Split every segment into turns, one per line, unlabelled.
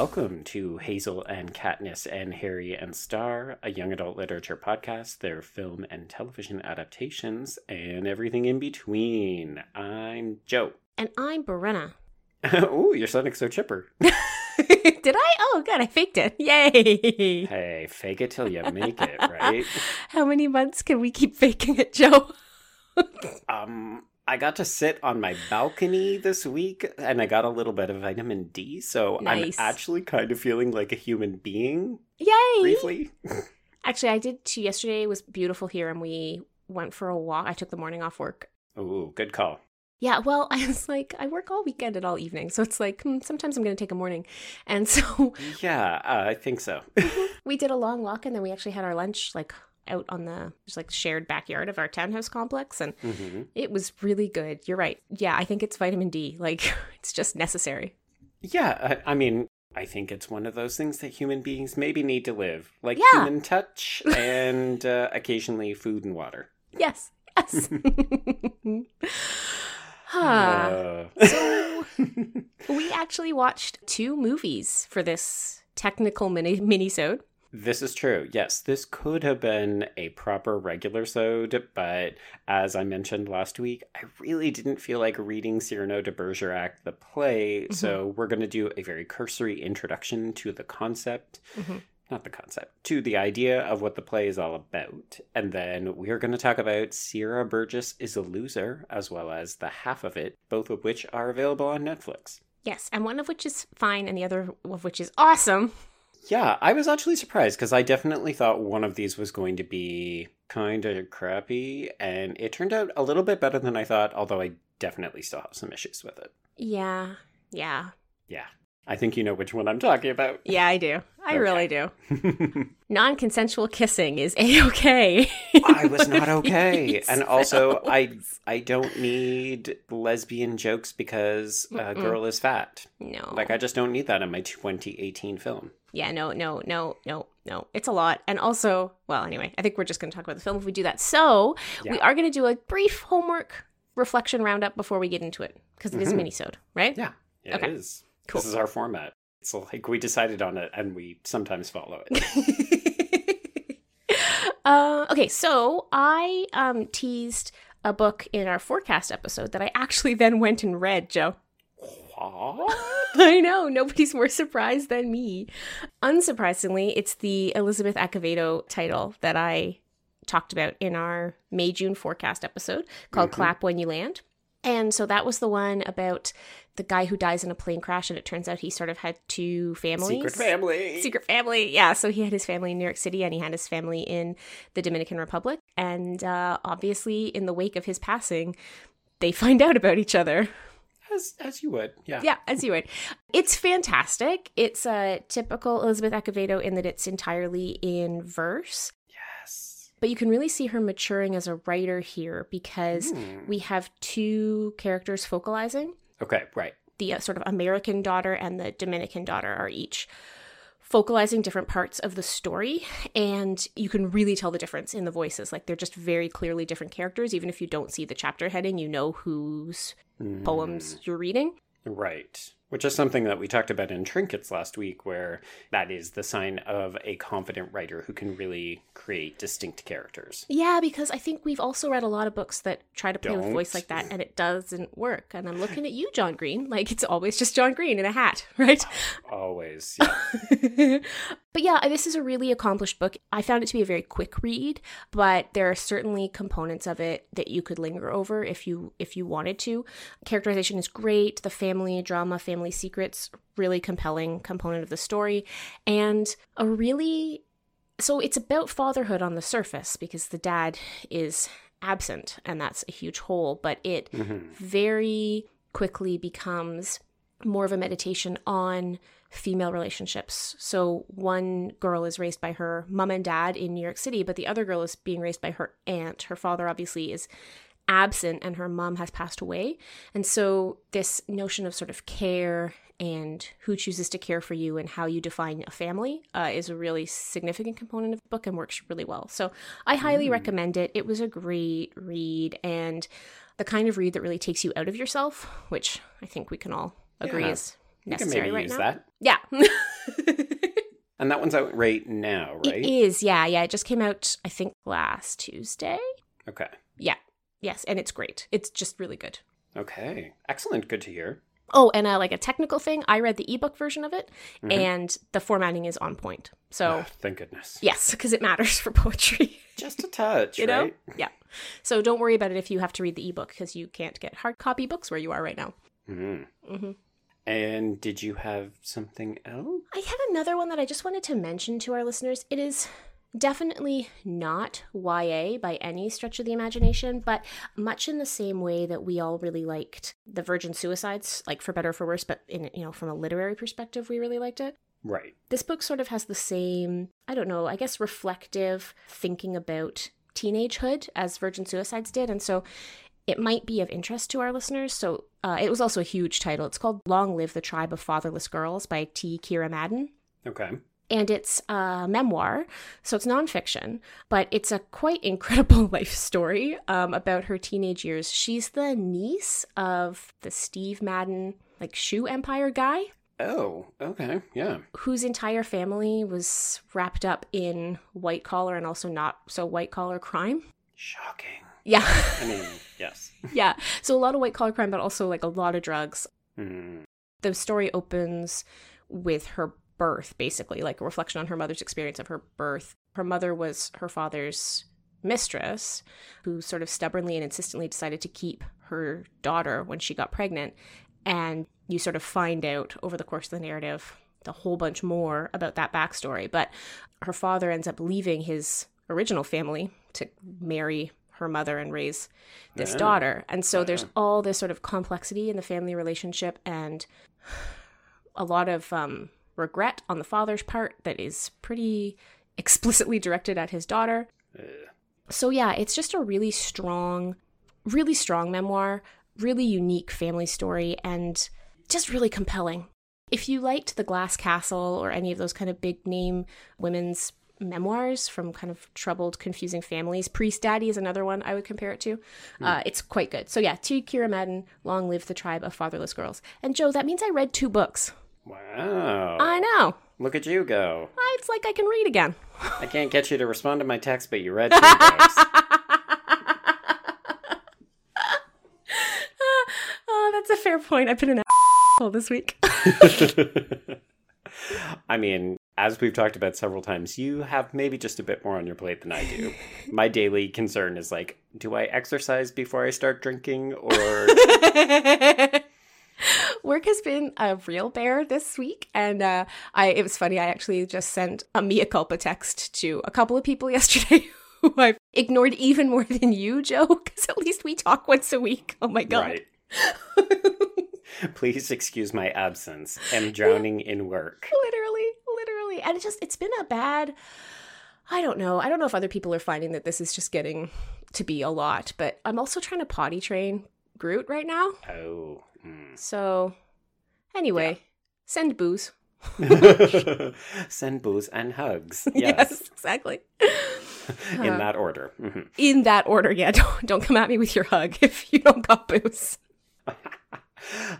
welcome to Hazel and Katniss and Harry and Star, a young adult literature podcast, their film and television adaptations, and everything in between. I'm Joe.
And I'm Brenna.
Ooh, you're sounding so chipper.
Did I? Oh, God, I faked it. Yay.
Hey, fake it till you make it, right?
How many months can we keep faking it, Joe?
um, I got to sit on my balcony this week and I got a little bit of vitamin D, so
Nice.
I'm actually kind of feeling like a human being
Yay.
briefly.
Actually, I did too. Yesterday was beautiful here and we went for a walk. I took the morning off work.
Ooh, good call.
Yeah, well, I was like, I work all weekend and all evening. So it's like, hmm, sometimes I'm going to take a morning. And so
Yeah, uh, I think so.
we did a long walk and then we actually had our lunch like out on the just like shared backyard of our townhouse complex and
hmm
it was really good. You're right. Yeah, I think it's vitamin D. Like it's just necessary.
Yeah, I, I mean, I think it's one of those things that human beings maybe need to live, like
Yeah.
human touch and uh, occasionally food and water.
Yes. Yes. Huh.
Uh,
So we actually watched two movies for this technical mini mini-sode.
This is true. Yes, this could have been a proper regular sode, but as I mentioned last week, I really didn't feel like reading Cyrano de Bergerac, the play, so we're going to do a very cursory introduction to the concept.
Mhm.
Not the concept, to the idea of what the play is all about. And then we are going to talk about Sierra Burgess is a Loser, as well as the half of it, both of which are available on Netflix.
Yes, and one of which is fine and the other of which is awesome.
Yeah, I was actually surprised because I definitely thought one of these was going to be kind of crappy, and it turned out a little bit better than I thought, although I definitely still have some issues with it.
Yeah. Yeah.
Yeah, I think you know which one I'm talking about.
Yeah, I do. I
Okay.
really do. Non-consensual kissing is a-okay.
I was not okay, and also I I don't need lesbian jokes because a
Mm-mm.
girl is fat.
No.
Like I just don't need that in my 2018 film.
Yeah, no, no, no, no, no. It's a lot. And also, well, anyway, I think we're just going to talk about the film if we do that. So, we are going to do a brief homework reflection roundup before we get into it because it is
Mhm.
mini-sode, right?
Yeah, it is.
Okay. Cool.
This is our format. It's like we decided on it, and we sometimes follow it.
uh, okay, so I um, teased a book in our forecast episode that I actually then went and read, Joe.
What?
I know, nobody's more surprised than me. Unsurprisingly, it's the Elizabeth Acevedo title that I talked about in our May June forecast episode called
Mhm.
Clap When You Land. And so that was the one about the guy who dies in a plane crash, and it turns out he sort of had two families.
Secret family.
Secret family, yeah. So he had his family in New York City and he had his family in the Dominican Republic. And uh, obviously, in the wake of his passing, they find out about each other.
As as you would, yeah.
Yeah, as you would. It's fantastic. It's a typical Elizabeth Acevedo in that it's entirely in verse,
Yes.
but you can really see her maturing as a writer here because
Hmm.
we have two characters focalizing.
Okay, right.
The uh, sort of American daughter and the Dominican daughter are each focalizing different parts of the story and you can really tell the difference in the voices like they're just very clearly different characters even if you don't see the chapter heading you know whose
Hmm.
poems you're reading
Right. Which is something that we talked about in Trinkets last week, where that is the sign of a confident writer who can really create distinct characters.
Yeah, because I think we've also read a lot of books that try to play with voice like that and it doesn't work. And I'm looking at you, John Green. Like it's always just John Green in a hat, right?
Always. Yeah.
but yeah, this is a really accomplished book. I found it to be a very quick read, but there are certainly components of it that you could linger over if you if you wanted to. Characterization is great, the family drama, family secrets, really compelling component of the story, and a really so it's about fatherhood on the surface because the dad is absent and that's a huge hole, but it
Mhm.
very quickly becomes more of a meditation on female relationships. So one girl is raised by her mom and dad in New York City, but the other girl is being raised by her aunt. Her father obviously is absent and her mom has passed away. And so this notion of sort of care and who chooses to care for you and how you define a family uh, is a really significant component of the book and works really well. So I highly
Mm.
recommend it. It was a great read and the kind of read that really takes you out of yourself, which I think we can all agree
Yeah.
is necessary right now.
that.
Yeah.
And that one's out right now, right?
It is, yeah, yeah. It just came out, I think, last Tuesday.
Okay.
Yes, and it's great. It's just really good.
Okay. Excellent. Good to hear.
Oh, and uh, like a technical thing, I read the ebook version of it,
Mhm.
and the formatting is on point. So
Ah, thank goodness.
yes, because it matters for poetry.
Just a touch,
You know?
right?
yeah. So don't worry about it if you have to read the ebook because you can't get hard copy books where you are right now.
Mhm.
hmm
And did you have something else?
I have another one that I just wanted to mention to our listeners. It is definitely not YA by any stretch of the imagination, but much in the same way that we all really liked the Virgin Suicides, like for better or for worse, but in you know from a literary perspective, we really liked it.
Right.
This book sort of has the same, I don't know, I guess reflective thinking about teenagehood as Virgin Suicides did, and so it might be of interest to our listeners. So uh, it was also a huge title. It's called "Long Live the Tribe of Fatherless Girls" by T. Kira Madden
Okay.
And it's a memoir, so it's nonfiction, but it's a quite incredible life story um, about her teenage years. She's the niece of the Steve Madden, like shoe empire guy,
Oh, okay. Yeah.
whose entire family was wrapped up in white collar and also not so white collar crime.
Shocking.
Yeah,
I mean, yes.
yeah. So a lot of white collar crime, but also like a lot of drugs.
Mm.
the story opens with her birth, basically, like a reflection on her mother's experience of her birth. Her mother was her father's mistress, who sort of stubbornly and insistently decided to keep her daughter when she got pregnant. And you sort of find out over the course of the narrative a whole bunch more about that backstory. But her father ends up leaving his original family to marry her mother and raise this
Yeah.
daughter. And so there's all this sort of complexity in the family relationship and a lot of um, regret on the father's part that is pretty explicitly directed at his daughter.
Uh,
So yeah, it's just a really strong, really strong memoir, really unique family story, and just really compelling. If you liked The Glass Castle or any of those kind of big name women's memoirs from kind of troubled, confusing families, Priest Daddy is another one I would compare it to. Uh, it's quite good. So yeah, T. Kira Madden, Long Live the Tribe of Fatherless Girls. And Joe, that means I read two books.
Wow.
I know.
Look at you go.
It's like I can read again.
I can't get you to respond to my text, but you read two books.
oh, that's a fair point. I've been an asshole this week.
I mean, as we've talked about several times, you have maybe just a bit more on your plate than I do. My daily concern is like, do I exercise before I start drinking or
Work has been a real bear this week, and uh, I it was funny. I actually just sent a mea culpa text to a couple of people yesterday who I've ignored even more than you, Joe, because at least we talk once a week. Oh my god!
right? Please excuse my absence. I'm drowning in work.
literally, literally, and it just it's been a bad. I don't know. I don't know if other people are finding that this is just getting to be a lot, but I'm also trying to potty train Groot right now.
Oh. hmm.
So, anyway, send booze.
Send booze and hugs.
Yes,
Yes.
exactly.
In that order. Mhm.
In that order, yeah. Don't don't come at me with your hug if you don't got booze.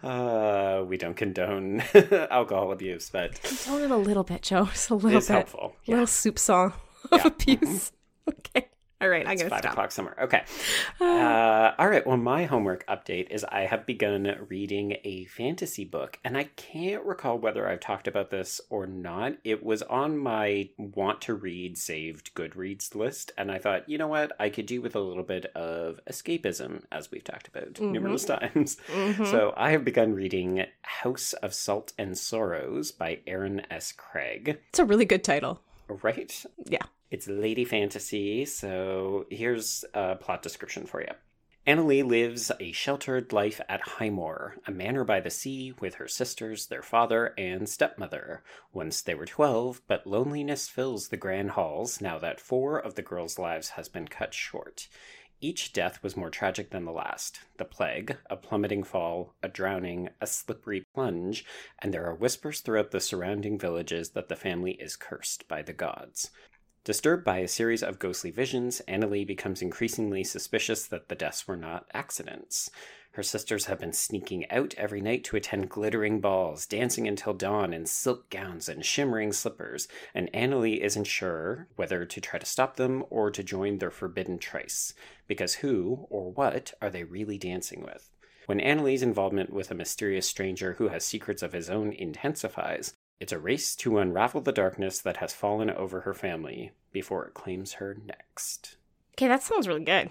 Uh, we don't condone alcohol abuse, but
Don't it a little bit, Joe. Just a little
it's
bit.
helpful. Yeah.
Little soup song of
Yeah.
abuse. okay. All right, I'm gonna
five
stop.
o'clock somewhere. Okay. Uh, all right. Well, my homework update is I have begun reading a fantasy book, and I can't recall whether I've talked about this or not. It was on my want to read saved Goodreads list, and I thought, you know what, I could do with a little bit of escapism, as we've talked about
Mhm.
numerous times.
Mhm.
So I have begun reading House of Salt and Sorrows by Erin A. Craig.
it's a really good title.
Right?
Yeah.
It's lady fantasy, so here's a plot description for you. Annaleigh lives a sheltered life at Highmoor, a manor by the sea, with her sisters, their father, and stepmother. Once they were 12, but loneliness fills the grand halls now that four of the girls' lives has been cut short. Each death was more tragic than the last the plague, a plummeting fall, a drowning, a slippery plunge, and there are whispers throughout the surrounding villages that the family is cursed by the gods. Disturbed by a series of ghostly visions, Annaleigh becomes increasingly suspicious that the deaths were not accidents. Her sisters have been sneaking out every night to attend glittering balls, dancing until dawn in silk gowns and shimmering slippers, and Annaleigh isn't sure whether to try to stop them or to join their forbidden tryst, because who or what are they really dancing with? When Annaleigh's involvement with a mysterious stranger who has secrets of his own intensifies, it's a race to unravel the darkness that has fallen over her family before it claims her next.
Okay, that sounds really good.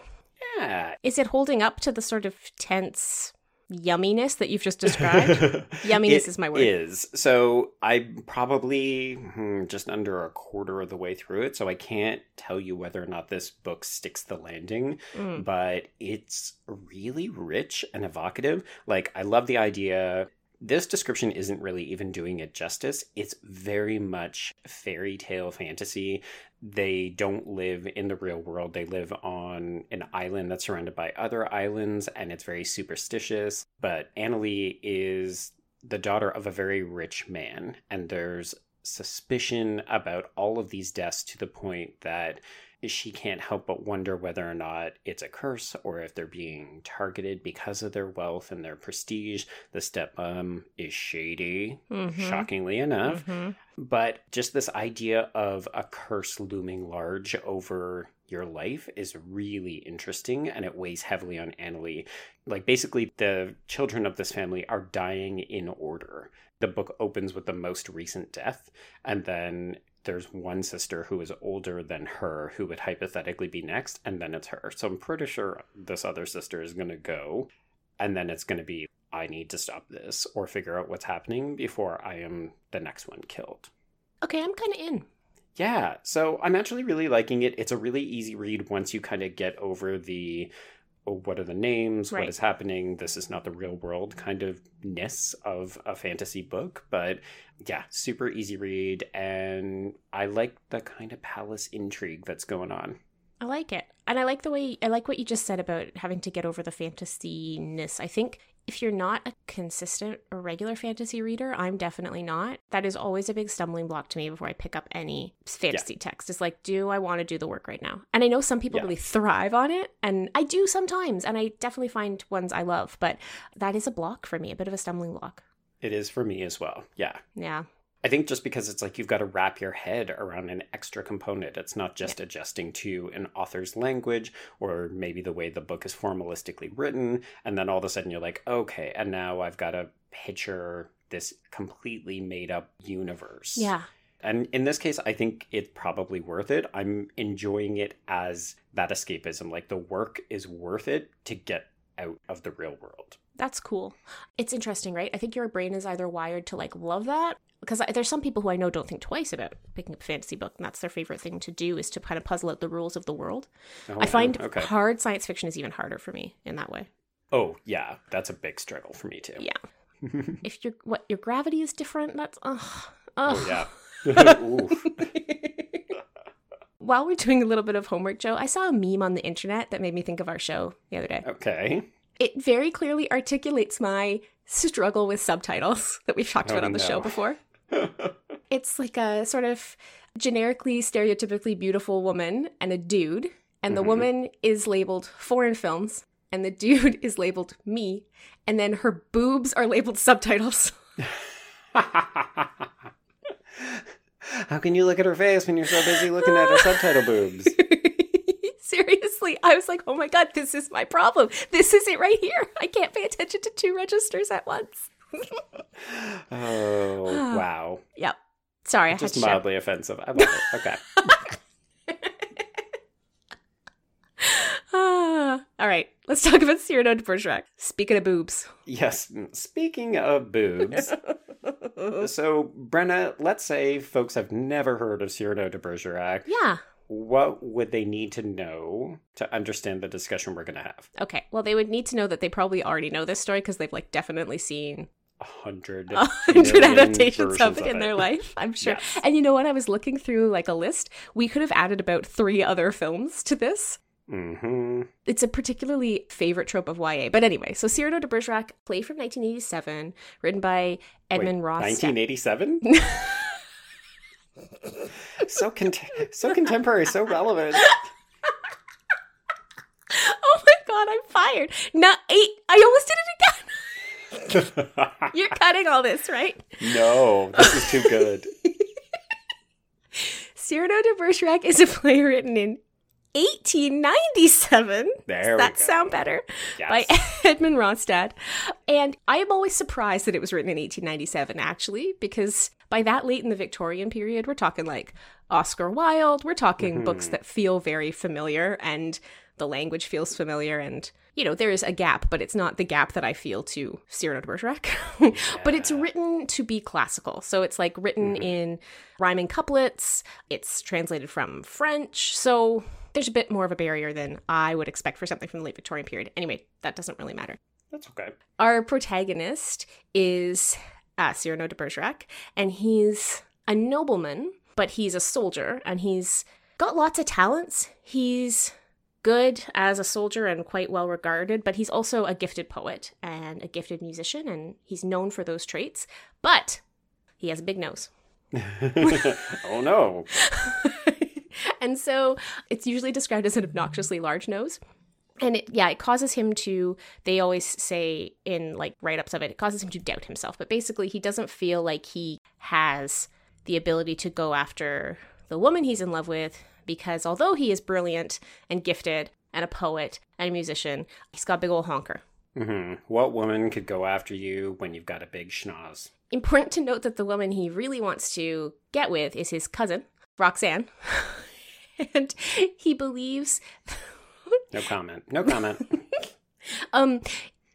Yeah.
Is it holding up to the sort of tense yumminess that you've just described? Yumminess
It
is my word.
Is. So I'm probably hmm, just under a quarter of the way through it, so I can't tell you whether or not this book sticks the landing,
Mm.
but it's really rich and evocative. Like, I love the idea. This description isn't really even doing it justice. It's very much fairy tale fantasy. They don't live in the real world. They live on an island that's surrounded by other islands, and it's very superstitious. But Annaleigh is the daughter of a very rich man, and there's suspicion about all of these deaths to the point that she can't help but wonder whether or not it's a curse or if they're being targeted because of their wealth and their prestige. The stepmom is shady,
Mhm.
shockingly enough.
Mhm.
But just this idea of a curse looming large over your life is really interesting and it weighs heavily on Annaleigh. Like, basically, the children of this family are dying in order. The book opens with the most recent death, and then there's one sister who is older than her who would hypothetically be next, and then it's her. So I'm pretty sure this other sister is going to go, and then it's going to be I need to stop this or figure out what's happening before I am the next one killed.
Okay, I'm kind of in.
Yeah, so I'm actually really liking it. It's a really easy read once you kind of get over the what are the names,
Right.
what is happening, this is not the real world kind of ness of a fantasy book. But yeah, super easy read, and I like the kind of palace intrigue that's going on.
I like it. And I like the way I like what you just said about having to get over the fantasy-ness. I think if you're not a consistent or regular fantasy reader, I'm definitely not. That is always a big stumbling block to me before I pick up any fantasy text. It's like, do I want to do the work right now? And I know some people
Yeah.
really thrive on it, and I do sometimes, and I definitely find ones I love, but that is a block for me, a bit of a stumbling block.
It is for me as well. Yeah.
Yeah.
I think just because it's like you've got to wrap your head around an extra component. It's not just adjusting to an author's language or maybe the way the book is formalistically written. And then all of a sudden you're like, okay, and now I've got to picture this completely made up universe.
Yeah.
And in this case, I think it's probably worth it. I'm enjoying it as that escapism. Like the work is worth it to get out of the real world.
That's cool. It's interesting, right? I think your brain is either wired to like love that because there's some people who I know don't think twice about picking up a fantasy book, and that's their favorite thing to do is to kind of puzzle out the rules of the world.
Oh,
I find
okay.
hard science fiction is even harder for me in that way.
Oh, yeah. That's a big struggle for me too.
Yeah. If your what your gravity is different, that's ugh,
Oh, yeah.
While we're doing a little bit of homework, Joe, I saw a meme on the internet that made me think of our show the other day.
Okay.
It very clearly articulates my struggle with subtitles that we've talked
Oh,
about on the show before. it's like a sort of generically stereotypically beautiful woman and a dude and the
Mhm.
woman is labeled foreign films and the dude is labeled me and then her boobs are labeled subtitles
How can you look at her face when you're so busy looking at her subtitle boobs?
seriously i was like oh my god this is my problem this is it right here i can't pay attention to two registers at once
Oh, wow.
yep sorry i had
Just
to
mildly offensive. I love it. Okay.
Ah, all right let's talk about cyrano de bergerac speaking of boobs
Yes. Speaking of boobs, so Brenna, let's say folks have never heard of Cyrano de Bergerac.
yeah
What would they need to know to understand the discussion we're going to have?
Okay, well, they would need to know that they probably already know this story because they've like definitely seen
hundred,
a hundred
million
adaptations of it in their life. I'm sure.
Yes.
And you know what? I was looking through like a list. We could have added about three other films to this.
Mm-hmm.
It's a particularly favorite trope of YA. But anyway, so Cyrano de Bergerac, play from 1987, written by Edmund Ross.
1987? so cont- so contemporary, so relevant.
Oh my god, I'm fired. Not eight. I almost did it again. You're cutting all this, right?
no, this is too good.
Cyrano de Bergerac is a play written in 1897.
There
that
go.
sound better?
Yes.
By Edmond Rostand. And I am always surprised that it was written in 1897, actually, because by that late in the Victorian period, we're talking like Oscar Wilde, we're talking books
Mhm.
that feel very familiar and the language feels familiar and you know there is a gap but it's not the gap that i feel to cyrano de bergerac. But it's written to be classical. So it's like written
Mhm.
in rhyming couplets. It's translated from french. So there's a bit more of a barrier than i would expect for something from the late victorian period. Anyway that doesn't really matter.
That's okay.
our protagonist is uh, Cyrano de Bergerac, and he's a nobleman, but he's a soldier, and he's got lots of talents. He's good as a soldier and quite well regarded, but he's also a gifted poet and a gifted musician, and he's known for those traits. But he has a big nose.
oh no.
and so it's usually described as an obnoxiously large nose. And it, yeah, it causes him to, they always say in like write ups of it, it causes him to doubt himself. But basically, he doesn't feel like he has the ability to go after the woman he's in love with because although he is brilliant and gifted and a poet and a musician, he's got a big old honker.
hmm What woman could go after you when you've got a big schnoz?
Important to note that the woman he really wants to get with is his cousin, Roxanne. and he believes
No comment. No comment.
um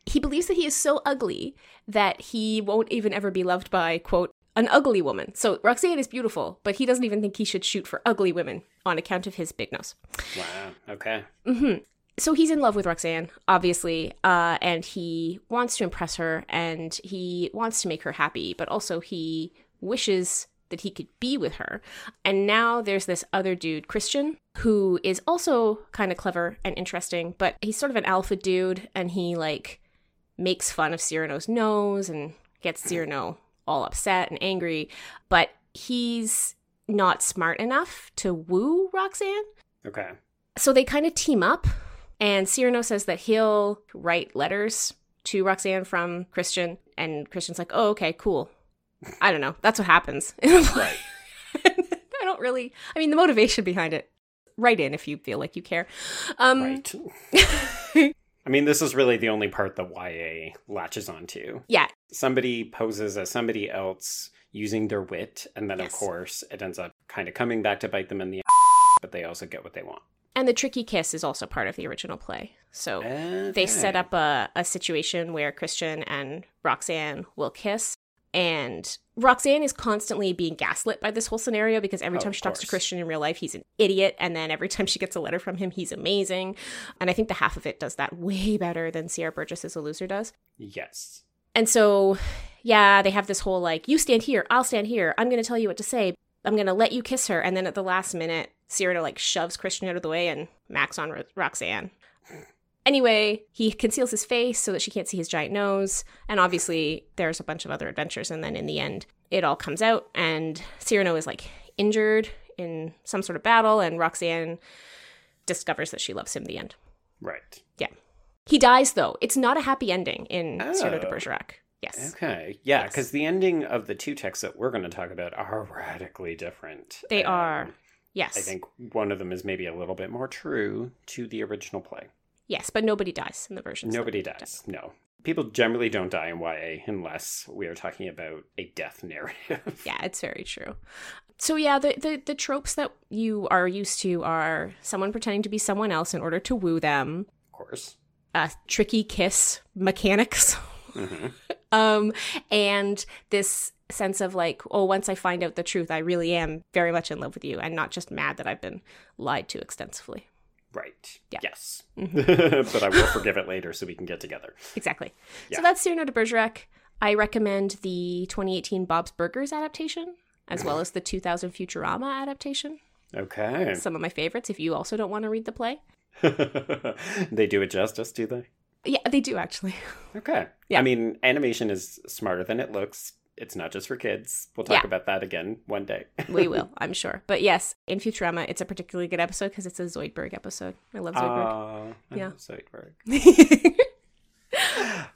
he believes that he is so ugly that he won't even ever be loved by quote an ugly woman. So Roxanne is beautiful, but he doesn't even think he should shoot for ugly women on account of his big nose.
wow. Okay.
Mm-hmm. So he's in love with Roxanne, obviously, uh, and he wants to impress her and he wants to make her happy, but also he wishes that he could be with her. And now there's this other dude, Christian, who is also kind of clever and interesting, but he's sort of an alpha dude and he like makes fun of Cyrano's nose and gets Cyrano all upset and angry, but he's not smart enough to woo Roxanne.
Okay.
So they kind of team up, and Cyrano says that he'll write letters to Roxanne from Christian, and Christian's like, "Oh, okay, cool." I don't know. That's what happens.
Right.
I don't really. I mean, the motivation behind it. Write in if you feel like you care. Um,
Right. I mean, this is really the only part that YA latches onto.
yeah,
Somebody poses as somebody else using their wit, and then,
Yes.
of course, it ends up kind of coming back to bite them in the ass, but they also get what they want.
and the tricky kiss is also part of the original play. So they set up a, a situation where Christian and Roxanne will kiss. And Roxanne is constantly being gaslit by this whole scenario because every time she talks to. Christian in real life, he's an idiot. And then every time she gets a letter from him, he's amazing. And I think the half of it does that way better than Sierra Burgess as a loser does.
Yes.
And so, yeah, they have this whole like, you stand here, I'll stand here. I'm going to tell you what to say. I'm going to let you kiss her. And then at the last minute, Sierra like shoves Christian out of the way and Max on Ro- Roxanne. Anyway, he conceals his face so that she can't see his giant nose. And obviously, there's a bunch of other adventures. And then in the end, it all comes out. And Cyrano is like injured in some sort of battle. And Roxanne discovers that she loves him in the end.
Right. Yeah.
He dies, though. It's not a happy ending in Cyrano de
Oh.
Bergerac. Yes.
Okay. Yeah,
Yes.
because the ending of the two texts that we're going to talk about are radically different.
They
Um,
are. Yes.
I think one of them is maybe a little bit more true to the original play.
Yes, but nobody dies in the version.
Nobody dies. No. People generally don't die in YA unless we are talking about a death narrative.
Yeah, it's very true. So yeah, the, the the tropes that you are used to are someone pretending to be someone else in order to woo them,
Of course.
uh, tricky kiss mechanics,
hmm
um, and this sense of like, oh, once I find out the truth, I really am very much in love with you, and not just mad that I've been lied to extensively.
Right.
Yeah.
Yes.
Mhm.
but I will forgive it later so we can get together.
Exactly.
Yeah.
So that's Cyrano de Bergerac. I recommend the 2018 Bob's Burgers adaptation, as well as the 2000 Futurama adaptation.
Okay.
Some of my favorites. If you also don't want to read the play,
they do it justice, do they?
yeah, they do actually.
Okay.
Yeah.
I mean, animation is smarter than it looks. It's not just for kids. We'll talk
Yeah.
about that again one day.
we will, I'm sure. But yes, in Futurama, it's a particularly good episode because it's a Zoidberg episode. I love Zoidberg.
Aw, I
Yeah.
love Zoidberg.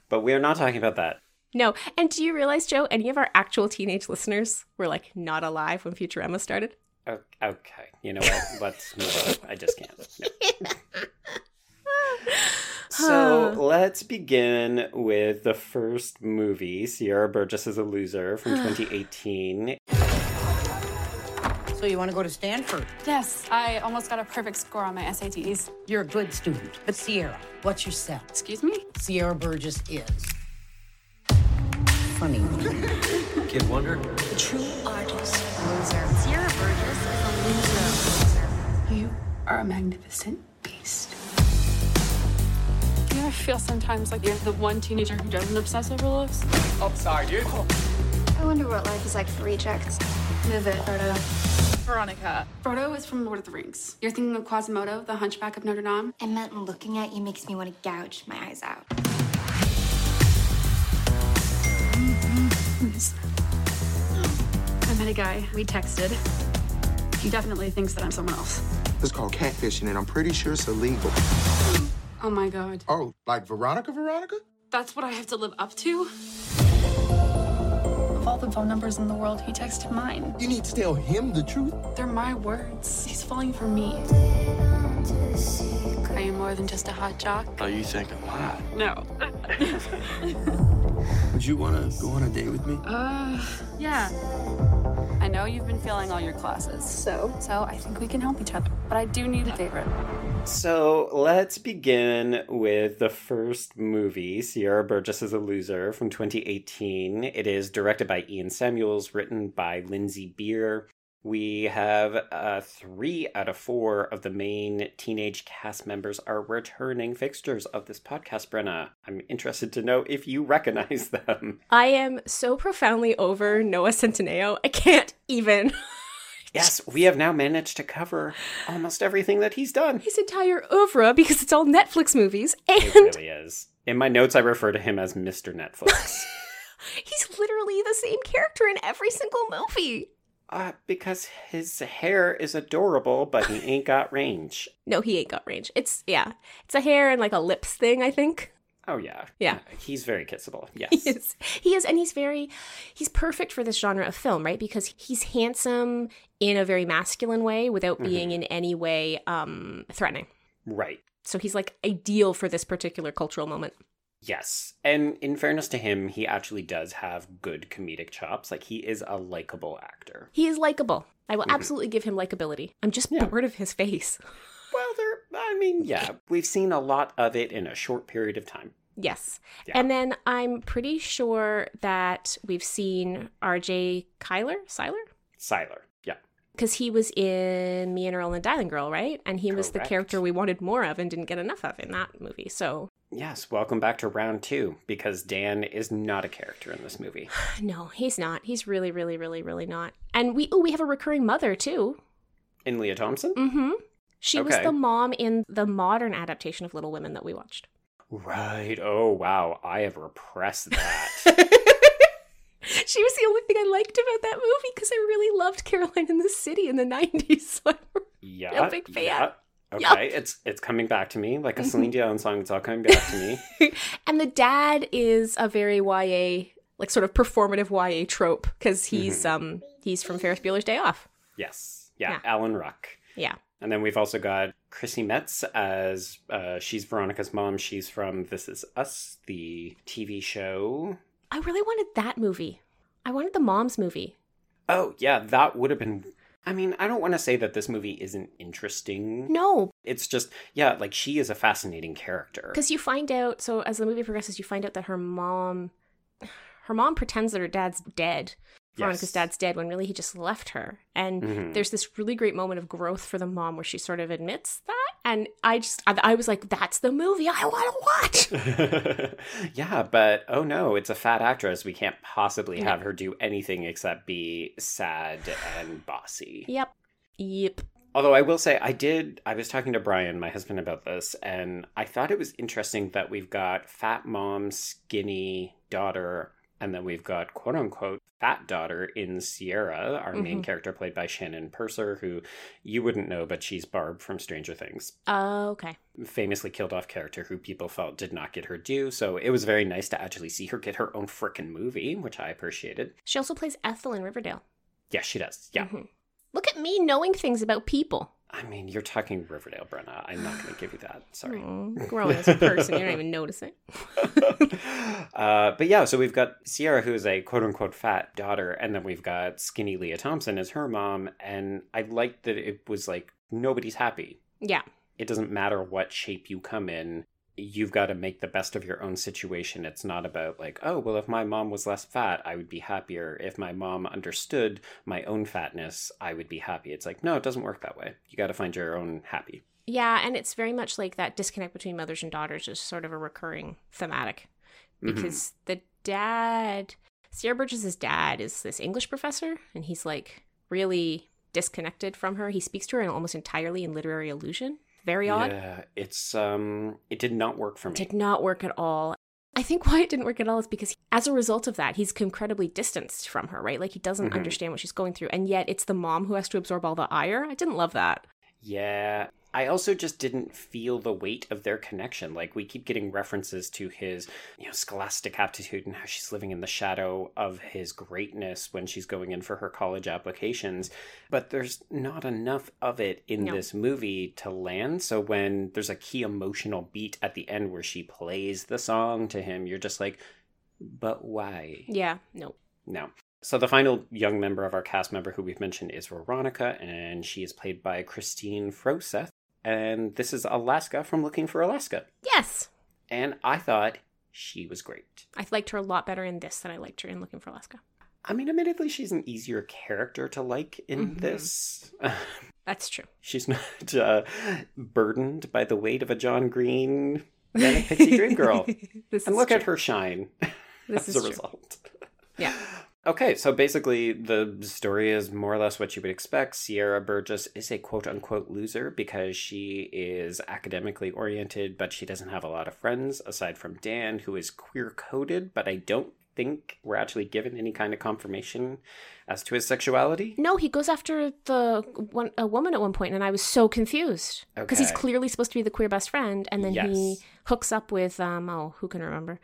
But we're not talking about that.
no, and do you realize, Joe, any of our actual teenage listeners were like not alive when Futurama started?
Okay, you know what? Let's move on. I just can't. No. So let's begin with the first movie, Sierra Burgess is a Loser from 2018.
So you want to go to Stanford?
Yes, I almost got a perfect score on my SATs.
You're a good student. But Sierra, what's your set?
Excuse me?
Sierra Burgess is funny.
Kid Wonder?
True artist. Loser. Sierra Burgess is a loser.
You are a magnificent beast. Do you ever feel sometimes like you're the one teenager who doesn't obsess over looks?
Oh, sorry, dude.
I wonder what life is like for rejects.
Move it, Frodo. Veronica. Frodo is from Lord of the Rings. You're thinking of Quasimodo, the Hunchback of Notre Dame?
I meant looking at you makes me want to gouge my eyes out.
I met a guy. We texted. He definitely thinks that I'm someone else.
It's called catfishing, and I'm pretty sure it's illegal. Hmm.
Oh my god.
Oh, like Veronica, Veronica?
That's what I have to live up to? Of all the phone numbers in the world, he texted mine.
You need to tell him the truth.
They're my words. He's falling for me. Are you more than just a hot jock?
Oh, you think I'm hot?
No.
Would you want to go on a date with me?
Uh, yeah. I know you've been failing all your classes, so so I think we can help each other. But I do need a favorite.
So let's begin with the first movie, Sierra Burgess is a Loser from 2018. It is directed by Ian Samuels, written by Lindsey Beer. We have uh, three out of four of the main teenage cast members are returning fixtures of this podcast, Brenna. I'm interested to know if you recognize them.
I am so profoundly over Noah Centineo. I can't even.
Yes, we have now managed to cover almost everything that he's done.
His entire oeuvre, because it's all Netflix movies, And...
It really is. In my notes, I refer to him as Mr. Netflix.
he's literally the same character in every single movie.
Uh, because his hair is adorable, but he ain't got range.
No, he ain't got range. It's yeah, it's a hair and like a lips thing. I think.
Oh yeah,
Yeah.
He's very kissable. Yes.
He is. He is, and he's very, he's perfect for this genre of film, right? Because he's handsome in a very masculine way without being in any way um, threatening.
Right.
So he's like ideal for this particular cultural moment.
Yes. And in fairness to him, he actually does have good comedic chops. Like he is a likable actor.
He is likable. I will mm-hmm. absolutely give him likability. I'm just
Yeah.
bored of his face.
Well, there. I mean, yeah, we've seen a lot of it in a short period of time.
Yes.
Yeah.
And then I'm pretty sure that we've seen RJ Kyler, Cyler?
Cyler. Yeah.
Because he was in Me and Earl and the Dying Girl, right? And he was the character we wanted more of and didn't get enough of in that movie. So,
Yes. Welcome back to round two because Dan is not a character in this movie.
no, he's not. He's really, really, really, really not. And we, oh, we have a recurring mother too.
In Lea Thompson.
Mm hmm. She was the mom in the modern adaptation of Little Women that we watched.
Right. Oh wow. I have repressed that.
she was the only thing I liked about that movie because I really loved Caroline in the City in the 90s. So
Yeah.
Real big fan.
Yeah. Okay,
Yup.
it's it's coming back to me like a Celine Dion song. It's all coming back to me.
and the dad is a very YA, like sort of performative YA trope because he's um he's from Ferris Bueller's Day Off.
Yes, yeah,
Yeah.
Alan Ruck.
Yeah.
And then we've also got Chrissy Metz as uh, she's Veronica's mom. She's from This Is Us, the TV show.
I really wanted that movie. I wanted the mom's movie.
Oh yeah, that would have been. I mean, I don't want to say that this movie isn't interesting.
No,
It's just yeah, like she is a fascinating character.
because you find out. So as the movie progresses, you find out that her mom, her mom pretends that her dad's dead. Veronica's
Yes.
dad's dead when really he just left her. And
Mhm.
there's this really great moment of growth for the mom where she sort of admits that. And I just, I, I was like, that's the movie I want to watch.
yeah, but oh no, it's a fat actress. We can't possibly
No.
have her do anything except be sad and bossy.
yep. Yep.
Although I will say, I did, I was talking to Brian, my husband, about this, and I thought it was interesting that we've got fat mom, skinny daughter, and then we've got quote unquote fat daughter in Sierra, our main
Mhm.
character played by Shannon Purser, who you wouldn't know, but she's Barb from Stranger Things.
Oh, okay.
Famously killed off character who people felt did not get her due. So it was very nice to actually see her get her own frickin' movie, which I appreciated.
She also plays Ethel in Riverdale.
Yeah, she does. Yeah.
Mhm. Look at me knowing things about people.
I mean, you're talking Riverdale, Brenna. I'm not going to give you that. Sorry.
Oh, growing as a person, you don't even notice it.
uh, but yeah, so we've got Sierra, who is a quote unquote fat daughter, and then we've got skinny Lea Thompson as her mom. And I liked that it was like nobody's happy.
Yeah.
It doesn't matter what shape you come in. You've got to make the best of your own situation. It's not about like, oh, well, if my mom was less fat, I would be happier. If my mom understood my own fatness, I would be happy. It's like, no, it doesn't work that way. You got to find your own happy.
Yeah, and it's very much like that disconnect between mothers and daughters is sort of a recurring thematic.
Mhm.
Because the dad, Sierra Burgess's dad, is this English professor, and he's like really disconnected from her. He speaks to her almost entirely in literary allusion. Very odd.
Yeah, it's um, it did not work for me.
Did not work at all. I think why it didn't work at all is because as a result of that, he's incredibly distanced from her, right? Like he doesn't
Mhm.
understand what she's going through. And yet it's the mom who has to absorb all the ire. I didn't love that.
Yeah. I also just didn't feel the weight of their connection. Like we keep getting references to his, you know, scholastic aptitude and how she's living in the shadow of his greatness when she's going in for her college applications. But there's not enough of it in
No.
this movie to land. So when there's a key emotional beat at the end where she plays the song to him, you're just like, but why?
Yeah, no.
No. So the final young member of our cast member who we've mentioned is Veronica, and she is played by Kristine Froseth. And this is Alaska from Looking for Alaska.
Yes.
And I thought she was great.
I liked her a lot better in this than I liked her in Looking for Alaska.
I mean, admittedly, she's an easier character to like in
Mhm.
this.
That's true.
she's not uh, burdened by the weight of a John Green Manic Pixie Dream Girl.
this
and
is
look at her shine
This
as
is
a
true.
result.
Yeah.
Okay, so basically, the story is more or less what you would expect. Sierra Burgess is a quote unquote loser because she is academically oriented, but she doesn't have a lot of friends aside from Dan, who is queer coded, but I don't think we're actually given any kind of confirmation as to his sexuality.
No, he goes after the one a woman at one point, and I was so confused because he's clearly supposed to be the queer best friend, and then he hooks up with um oh who can remember?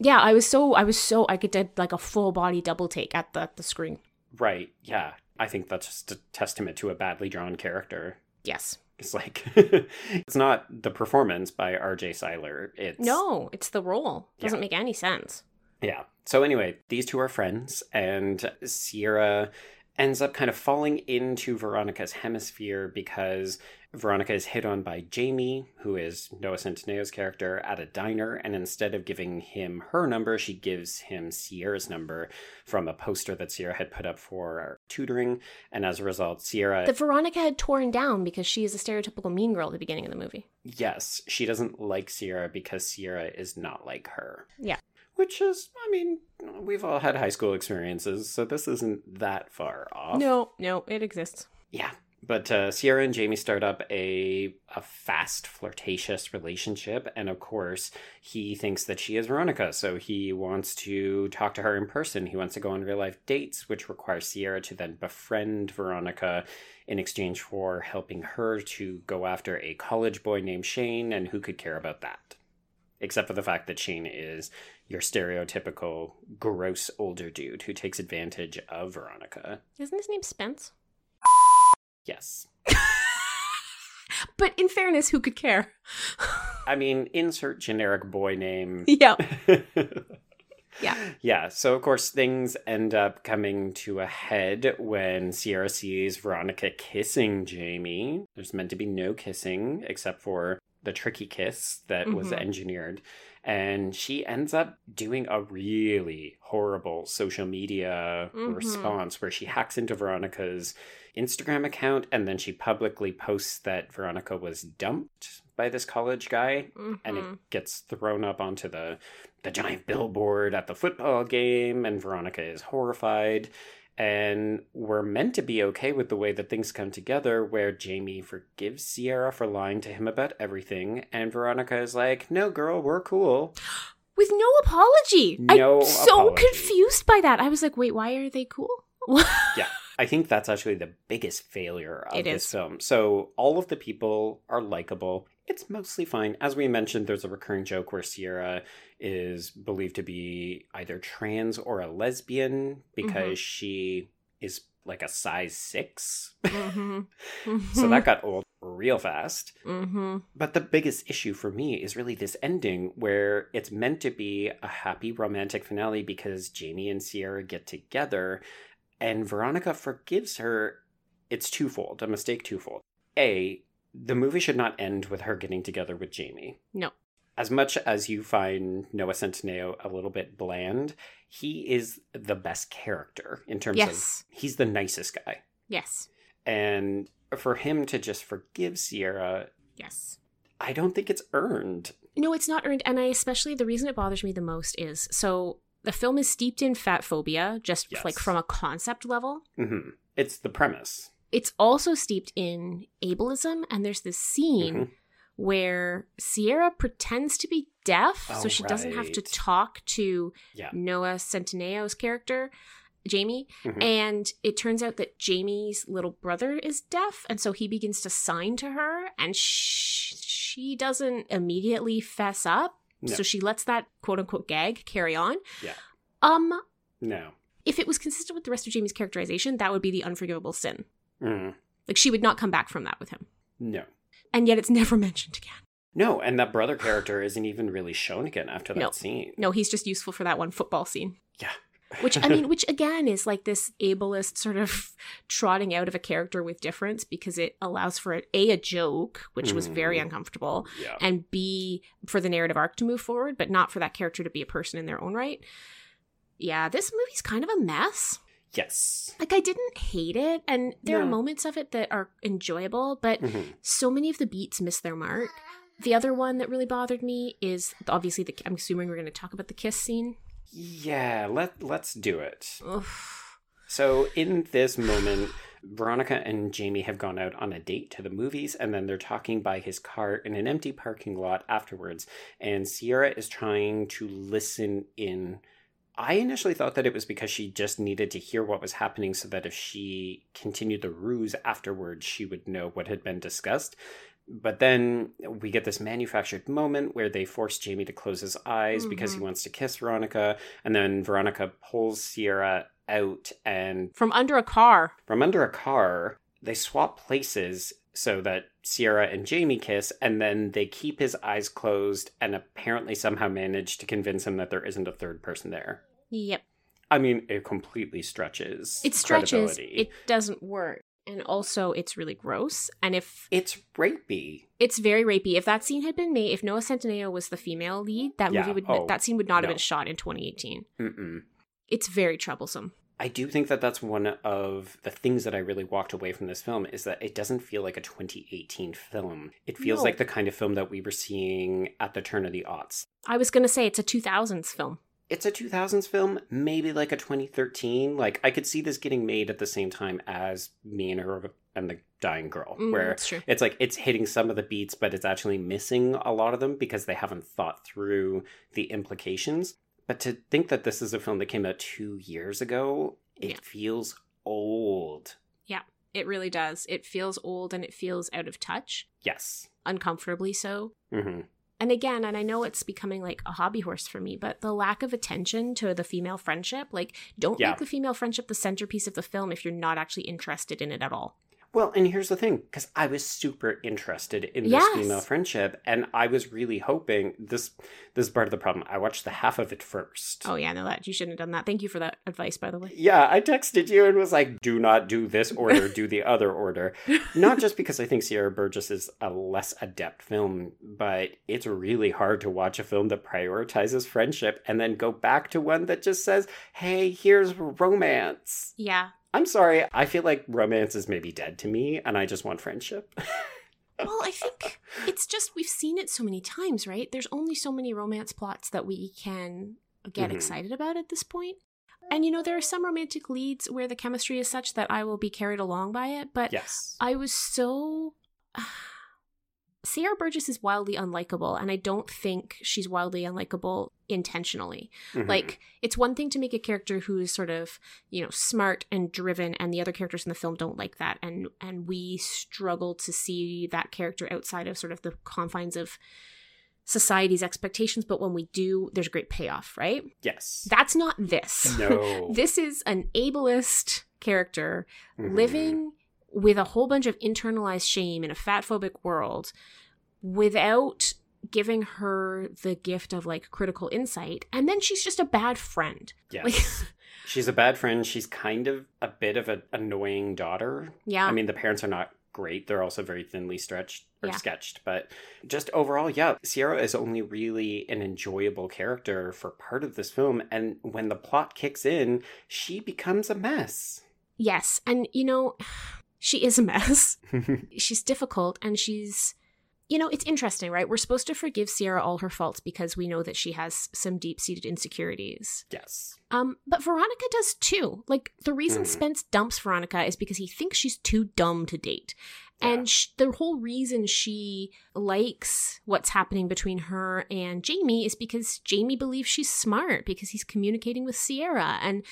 Yeah, I was so I was so I could did like a full body double take at the the screen.
Right, yeah. I think that's just a testament to a badly drawn character.
Yes.
It's like, it's not the performance by RJ Cyler. It's
No, it's the role. Doesn't
Yeah.
make any sense.
Yeah. So anyway, these two are friends, and Sierra ends up kind of falling into Veronica's hemisphere because Veronica is hit on by Jamie, who is Noah Centineo's character, at a diner, and instead of giving him her number, she gives him Sierra's number from a poster that Sierra had put up for tutoring, and as a result, Sierra
That Veronica had torn down because she is a stereotypical mean girl at the beginning of the movie.
yes, she doesn't like Sierra because Sierra is not like her.
Yeah.
Which is, I mean, we've all had high school experiences, so this isn't that far off.
No, no, it exists.
Yeah. But uh, Sierra and Jamie start up a a fast, flirtatious relationship, and of course, he thinks that she is Veronica, so he wants to talk to her in person. He wants to go on real life dates, which requires Sierra to then befriend Veronica in exchange for helping her to go after a college boy named Shane, and who could care about that? Except for the fact that Shane is your stereotypical gross older dude who takes advantage of Veronica.
Isn't his name Spence?
Yes.
But in fairness, who could care?
I mean, insert generic boy name.
yeah. Yeah.
Yeah, so of course things end up coming to a head when Sierra sees Veronica kissing Jamie. There's meant to be no kissing except for the tricky kiss that was
Mhm.
engineered. And she ends up doing a really horrible social media
Mhm.
response where she hacks into Veronica's Instagram account and then she publicly posts that Veronica was dumped by this college guy and it
Mhm.
gets thrown up onto the the giant billboard at the football game and Veronica is horrified and we're meant to be okay with the way that things come together where Jamie forgives Sierra for lying to him about everything and Veronica is like no girl we're cool
with no apology.
No
I'm so
apology.
confused by that. I was like, wait, why are they cool?
Yeah. I think that's actually the biggest failure of
It
this
is.
film. So all of the people are likable. It's mostly fine. As we mentioned, there's a recurring joke where Sierra is believed to be either trans or a lesbian because
Mm-hmm.
she is like a size 6
hmm
so that got old real fast.
hmm
But the biggest issue for me is really this ending where it's meant to be a happy romantic finale because Jamie and Sierra get together and Veronica forgives her. It's twofold, a mistake twofold. A, the movie should not end with her getting together with Jamie.
No.
As much as you find Noah Centineo a little bit bland, he is the best character in terms
Yes.
of he's the nicest guy.
Yes.
And for him to just forgive Sierra
Yes.
I don't think it's earned.
No, it's not earned. And I especially, the reason it bothers me the most is so the film is steeped in fat phobia, just
Yes.
like from a concept level.
hmm It's the premise.
It's also steeped in ableism. And there's this scene
Mhm.
where Sierra pretends to be deaf, so
Oh,
she doesn't have to talk to
Yeah.
Noah Centineo's character, Jamie.
Mhm.
And it turns out that Jamie's little brother is deaf. And so he begins to sign to her, and sh- she doesn't immediately fess up.
No.
So she lets that quote unquote gag carry on.
Yeah.
Um,
No.
if it was consistent with the rest of Jamie's characterization, that would be the unforgivable sin.
Mm.
Like she would not come back from that with him.
No.
And yet it's never mentioned again.
No, and that brother character isn't even really shown again after that
No.
scene.
No, he's just useful for that one football scene.
Yeah.
Which I mean, which again is like this ableist sort of trotting out of a character with difference because it allows for a, a, a joke, which was very
Mhm.
uncomfortable,
yeah.
and b for the narrative arc to move forward, but not for that character to be a person in their own right. Yeah, this movie's kind of a mess.
Yes.
Like I didn't hate it, and there are moments of it that are enjoyable, but
Mhm.
so many of the beats miss their mark. The other one that really bothered me is obviously the. I'm assuming we're going to talk about the kiss scene.
Yeah, let let's do it.
Ugh.
So in this moment, Veronica and Jamie have gone out on a date to the movies, and then they're talking by his car in an empty parking lot afterwards. And Sierra is trying to listen in. I initially thought that it was because she just needed to hear what was happening so that if she continued the ruse afterwards, she would know what had been discussed. But then we get this manufactured moment where they force Jamie to close his eyes because he
Mhm.
wants to kiss Veronica. And then Veronica pulls Sierra out and
From under a car.
from under a car, they swap places so that Sierra and Jamie kiss, and then they keep his eyes closed and apparently somehow manage to convince him that there isn't a third person there.
Yep.
I mean, it completely stretches.
It stretches. It doesn't work. And also, it's really gross. And if
It's rapey.
it's very rapey, if that scene had been made, if Noah Centineo was the female lead, that
Yeah.
movie would
Oh,
that scene would not have been shot in 2018.
Mm-mm.
It's very troublesome.
I do think that that's one of the things that I really walked away from this film is that it doesn't feel like a 2018 film. It feels
No.
like the kind of film that we were seeing at the turn of the aughts.
I was gonna say it's a 2000s film.
It's a 2000s film, maybe like a 2013. Like I could see this getting made at the same time as Me and Earl and the Dying Girl,
Mm,
where it's like it's hitting some of the beats, but it's actually missing a lot of them because they haven't thought through the implications. But to think that this is a film that came out two years ago, it
Yeah.
feels old.
Yeah, it really does. It feels old and it feels out of touch,
Yes.
uncomfortably so.
hmm
And again, and I know it's becoming like a hobby horse for me, but the lack of attention to the female friendship, like, don't
Yeah.
make the female friendship the centerpiece of the film if you're not actually interested in it at all.
Well, and here's the thing, because I was super interested in this
Yes.
female friendship, and I was really hoping this. This is part of the problem. I watched the half of it first.
Oh yeah, no, that you shouldn't have done that. Thank you for that advice, by the way.
Yeah, I texted you and was like, "Do not do this order, do the other order." Not just because I think Sierra Burgess is a less adept film, but it's really hard to watch a film that prioritizes friendship and then go back to one that just says, "Hey, here's romance."
Yeah.
I'm sorry, I feel like romance is maybe dead to me, and I just want friendship.
Well, I think it's just we've seen it so many times, right? There's only so many romance plots that we can get
Mhm.
excited about at this point. And you know, there are some romantic leads where the chemistry is such that I will be carried along by it, but
yes.
I was so Sierra Burgess is wildly unlikable, and I don't think she's wildly unlikable intentionally.
Mhm.
Like, it's one thing to make a character who is sort of, you know, smart and driven, and the other characters in the film don't like that, and and we struggle to see that character outside of sort of the confines of society's expectations. But when we do, there's a great payoff, right?
yes.
That's not this.
no.
this is an ableist character
Mhm.
living with a whole bunch of internalized shame in a fat phobic world without giving her the gift of like critical insight and then she's just a bad friend
Yes.
like
She's a bad friend. She's kind of a bit of an annoying daughter.
yeah
I mean, the parents are not great. They're also very thinly stretched or
Yeah.
sketched. But just overall, yeah, Sierra is only really an enjoyable character for part of this film. And when the plot kicks in, she becomes a mess.
yes and you know she is a mess she's difficult and she's you know it's interesting right we're supposed to forgive sierra all her faults because we know that she has some deep-seated insecurities
yes.
Um, but Veronica does too. Like the reason
Mhm.
Spence dumps Veronica is because he thinks she's too dumb to date.
Yeah.
And sh- the whole reason she likes what's happening between her and Jamie is because Jamie believes she's smart because he's communicating with Sierra and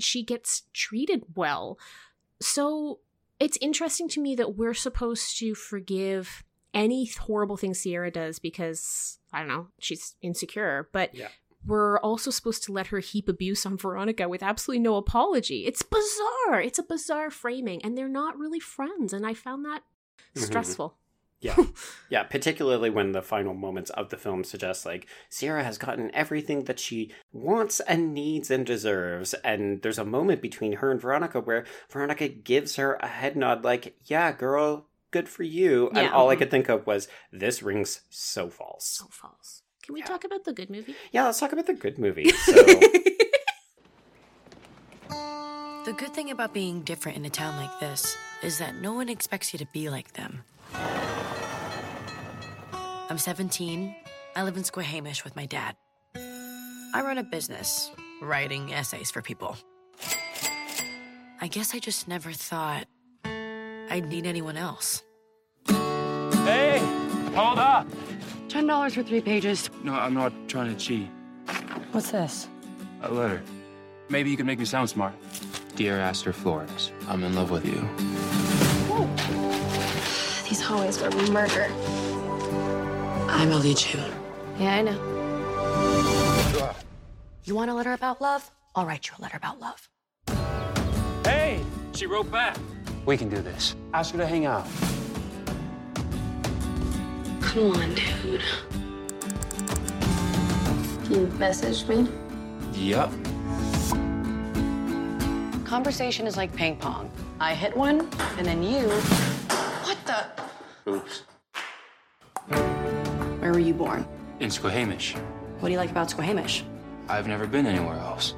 she gets treated well. So it's interesting to me that we're supposed to forgive any horrible thing Sierra does because, I don't know, she's insecure. But
Yeah.
we're also supposed to let her heap abuse on Veronica with absolutely no apology. It's bizarre. It's a bizarre framing, and they're not really friends. And I found that
Mhm.
stressful.
Yeah. yeah. Particularly when the final moments of the film suggest, like, Sierra has gotten everything that she wants and needs and deserves. And there's a moment between her and Veronica where Veronica gives her a head nod, like, yeah, girl, good for you. And all I mm-hmm. could think of was, this rings so false.
So false. Can we
Yeah.
talk about the good movie?
Yeah, let's talk about the good movie. So,
The good thing about being different in a town like this is that no one expects you to be like them. I'm 17. I live in Squamish with my dad. I run a business, writing essays for people. I guess I just never thought I'd need anyone else.
Hey, hold up.
Ten dollars for three pages.
No, I'm not trying to cheat.
What's this?
A letter. Maybe you can make me sound smart.
Dear Aster Flores, I'm in love with you.
These hallways were murder.
I'm Ellie June.
Yeah, I know.
You want a letter about love? I'll write you a letter about love.
Hey, she wrote back. We can do this. Ask her to hang out.
Come on, dude. You messaged me?
Yep.
Conversation is like ping pong. I hit one, and then you. What the?
Oops.
Where were you born?
In Squamish.
What do you like about Squamish?
I've never been anywhere else.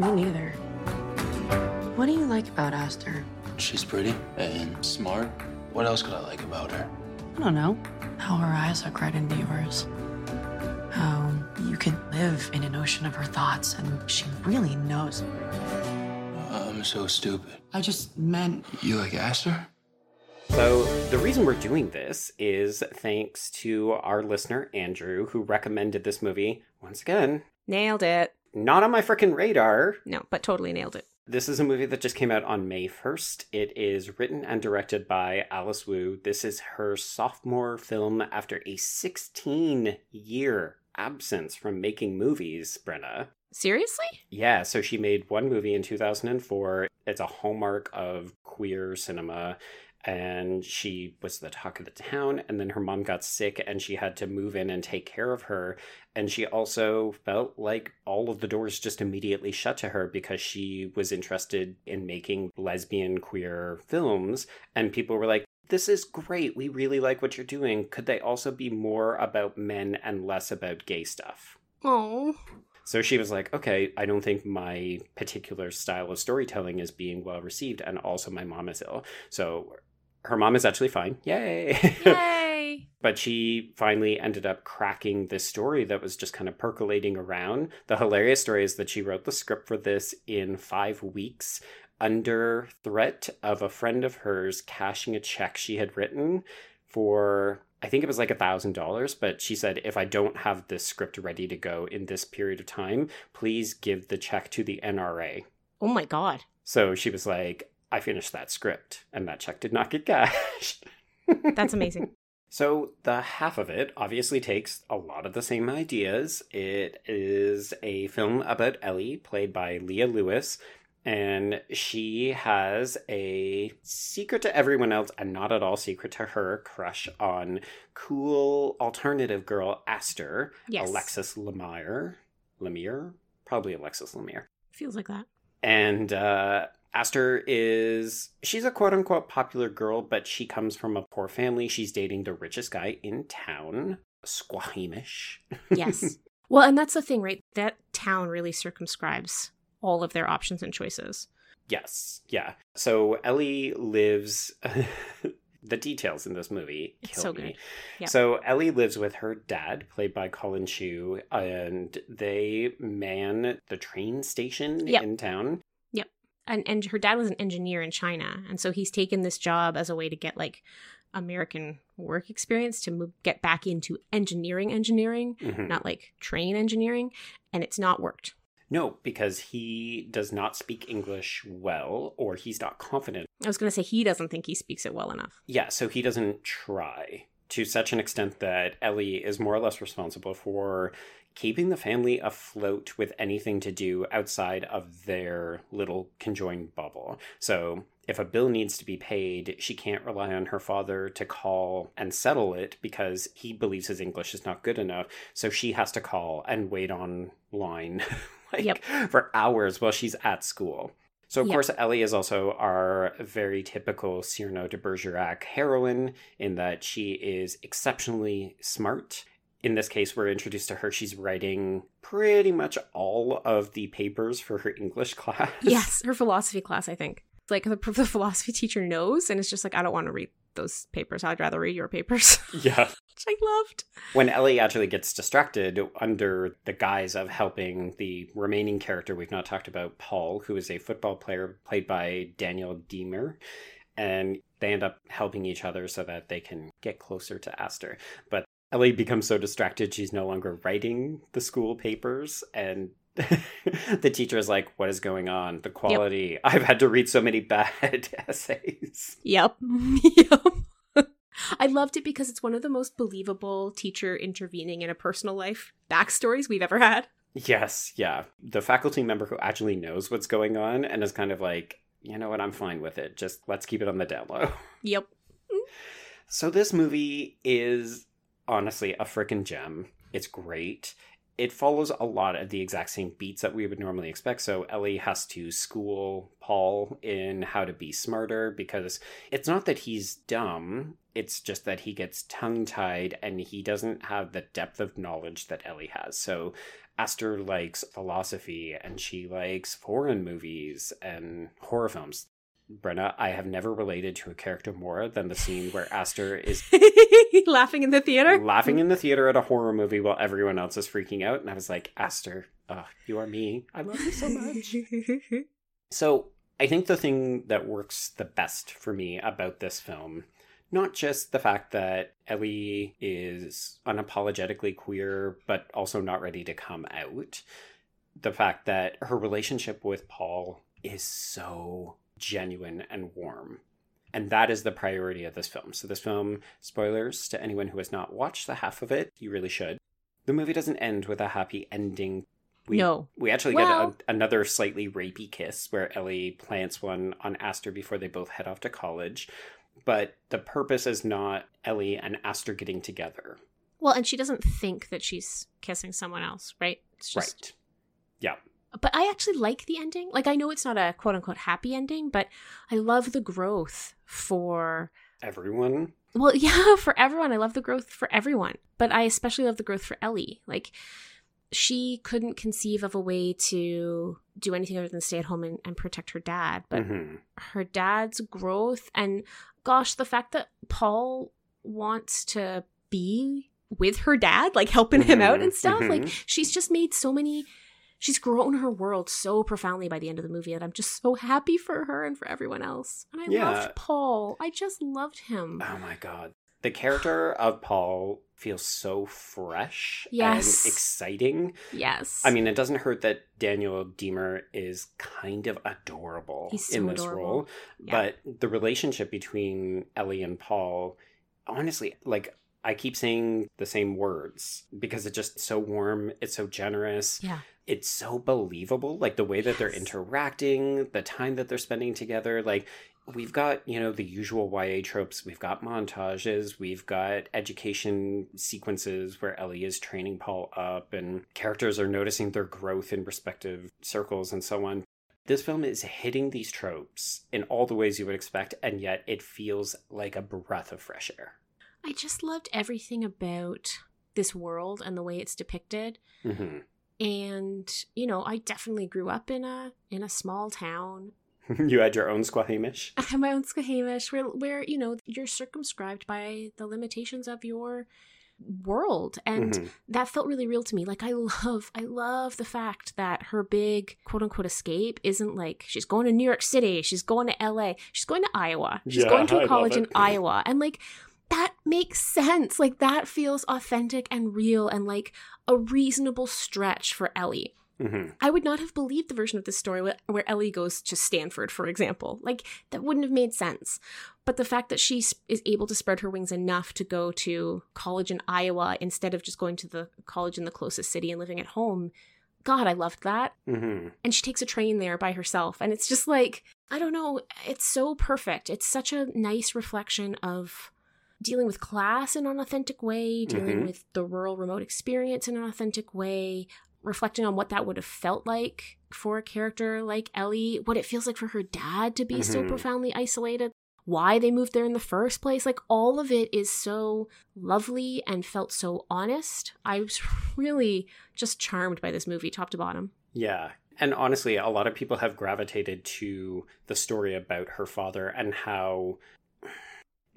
Me neither. What do you like about Aster?
She's pretty and smart. What else could I like about her?
I don't know. How her eyes look right into yours. How you can live in an ocean of her thoughts and she really knows.
I'm so stupid.
I just meant.
You like Aster?
So the reason we're doing this is thanks to our listener, Andrew, who recommended this movie. Once again,
Nailed it.
not on my freaking radar.
No, but totally nailed it.
This is a movie that just came out on May 1st. It is written and directed by Alice Wu. This is her sophomore film after a 16 year absence from making movies, Brenna.
Seriously?
Yeah, so she made one movie in 2004. It's a hallmark of queer cinema. And she was the talk of the town. And then her mom got sick and she had to move in and take care of her. And she also felt like all of the doors just immediately shut to her because she was interested in making lesbian queer films. And people were like, this is great. We really like what you're doing. Could they also be more about men and less about gay stuff?
Oh.
So she was like, okay, I don't think my particular style of storytelling is being well received. And also, my mom is ill. So her mom is actually fine. Yay.
Yay.
but she finally ended up cracking this story that was just kind of percolating around. The hilarious story is that she wrote the script for this in five weeks under threat of a friend of hers cashing a check she had written for. I think it was like a thousand dollars, but she said if I don't have this script ready to go in this period of time, please give the check to the NRA.
Oh my god.
So she was like, I finished that script, and that check did not get cashed.
That's amazing.
So the half of it obviously takes a lot of the same ideas. It is a film about Ellie, played by Leah Lewis, and she has a secret to everyone else and not at all secret to her crush on cool alternative girl Aster,
Yes.
Alexis Lemire. Lemire? Probably Alexis Lemire.
Feels like that.
And uh, Aster is, she's a quote unquote popular girl, but she comes from a poor family. She's dating the richest guy in town, Squamish.
Yes. well, and that's the thing, right? That town really circumscribes all of their options and choices.
Yes, yeah. So Ellie lives. the details in this movie
It's
kill
so
me. So Ellie lives with her dad, played by Collin Chou, and they man the train station
Yep.
in town.
And and her dad was an engineer in China, and so he's taken this job as a way to get like American work experience to move, get back into engineering engineering,
Mhm.
not like train engineering, and it's not worked.
No, because he does not speak English well, or he's not confident.
I was going to say he doesn't think he speaks it well enough.
Yeah, so he doesn't try to such an extent that Ellie is more or less responsible for keeping the family afloat with anything to do outside of their little conjoined bubble. So if a bill needs to be paid, she can't rely on her father to call and settle it because he believes his English is not good enough. So she has to call and wait on line like
Yep.
for hours while she's at school. So of
Yep.
course Ellie is also our very typical Cyrano de Bergerac heroine in that she is exceptionally smart. In this case, we're introduced to her. She's writing pretty much all of the papers for her English class.
Yes, her philosophy class, I think. Like the, the philosophy teacher knows, and it's just like, I don't want to read those papers. I'd rather read your papers,
Yeah.
which I loved.
When Ellie actually gets distracted under the guise of helping the remaining character we've not talked about, Paul, who is a football player played by Daniel Diemer, and they end up helping each other so that they can get closer to Aster. But Ellie becomes so distracted she's no longer writing the school papers and the teacher is like, What is going on? The quality. I've had to read so many bad essays.
Yep. yep. I loved it because it's one of the most believable teacher intervening in a personal life backstories we've ever had.
Yes, yeah. The faculty member who actually knows what's going on and is kind of like, you know what, I'm fine with it. Just let's keep it on the down low.
Yep.
So this movie is honestly a freaking gem. It's great. It follows a lot of the exact same beats that we would normally expect. So Ellie has to school Paul in how to be smarter because it's not that he's dumb, it's just that he gets tongue tied and he doesn't have the depth of knowledge that Ellie has. So Aster likes philosophy and she likes foreign movies and horror films. Brenna, I have never related to a character more than the scene where Aster is
Laughing in the theater.
laughing in the theater at a horror movie while everyone else is freaking out. And I was like, Aster, uh, you are me. I love you so much. so I think the thing that works the best for me about this film, not just the fact that Ellie is unapologetically queer, but also not ready to come out, the fact that her relationship with Paul is so genuine and warm. And that is the priority of this film. So, this film, spoilers to anyone who has not watched the half of it, you really should. The movie doesn't end with a happy ending. We,
No.
We actually
Well-
get a, another slightly rapey kiss where Ellie plants one on Aster before they both head off to college. But the purpose is not Ellie and Aster getting together.
well, and she doesn't think that she's kissing someone else, right? It's just
Right. Yeah.
But I actually like the ending. Like I know it's not a quote unquote happy ending, but I love the growth for
Everyone.
well, yeah, for everyone. I love the growth for everyone. But I especially love the growth for Ellie. Like she couldn't conceive of a way to do anything other than stay at home and, and protect her dad. But
Mhm.
her dad's growth and gosh, the fact that Paul wants to be with her dad, like helping him out and
Mhm,
stuff. Like
mhm.
she's just made so many she's grown her world so profoundly by the end of the movie and I'm just so happy for her and for everyone else. And I
Yeah.
loved Paul. I just loved him.
Oh my god. The character of Paul feels so fresh
Yes.
and exciting.
Yes.
I mean, it doesn't hurt that Daniel Diemer is kind of adorable
so
in this
adorable.
role.
Yeah.
But the relationship between Ellie and Paul, honestly, like I keep saying the same words because it's just so warm, it's so generous.
Yeah.
It's so believable, like the way that they're interacting, the time that they're spending together. Like, we've got, you know, the usual YA tropes. We've got montages, we've got education sequences where Ellie is training Paul up, and characters are noticing their growth in respective circles and so on. This film is hitting these tropes in all the ways you would expect, and yet it feels like a breath of fresh air.
I just loved everything about this world and the way it's depicted.
hmm
And, you know, I definitely grew up in a in a small town.
you had your own Squamish.
I have my own Squamish where where, you know, you're circumscribed by the limitations of your world. And
Mhm.
that felt really real to me. Like I love I love the fact that her big quote unquote escape isn't like she's going to New York City, she's going to LA, she's going to Iowa. She's
Yeah,
going to a college in. Iowa. And like that makes sense. Like that feels authentic and real and like a reasonable stretch for Ellie.
hmm
I would not have believed the version of this story where, where Ellie goes to Stanford, for example. Like, that wouldn't have made sense. But the fact that she s- is able to spread her wings enough to go to college in Iowa instead of just going to the college in the closest city and living at home, God, I loved that.
hmm
And she takes a train there by herself. And it's just like, I don't know, it's so perfect. It's such a nice reflection of dealing with class in an authentic way, dealing
Mhm.
with the rural remote experience in an authentic way, reflecting on what that would have felt like for a character like Ellie, what it feels like for her dad to be so
Mhm.
profoundly isolated, why they moved there in the first place. Like all of it is so lovely and felt so honest. I was really just charmed by this movie, top to bottom.
Yeah. And honestly, a lot of people have gravitated to the story about her father and how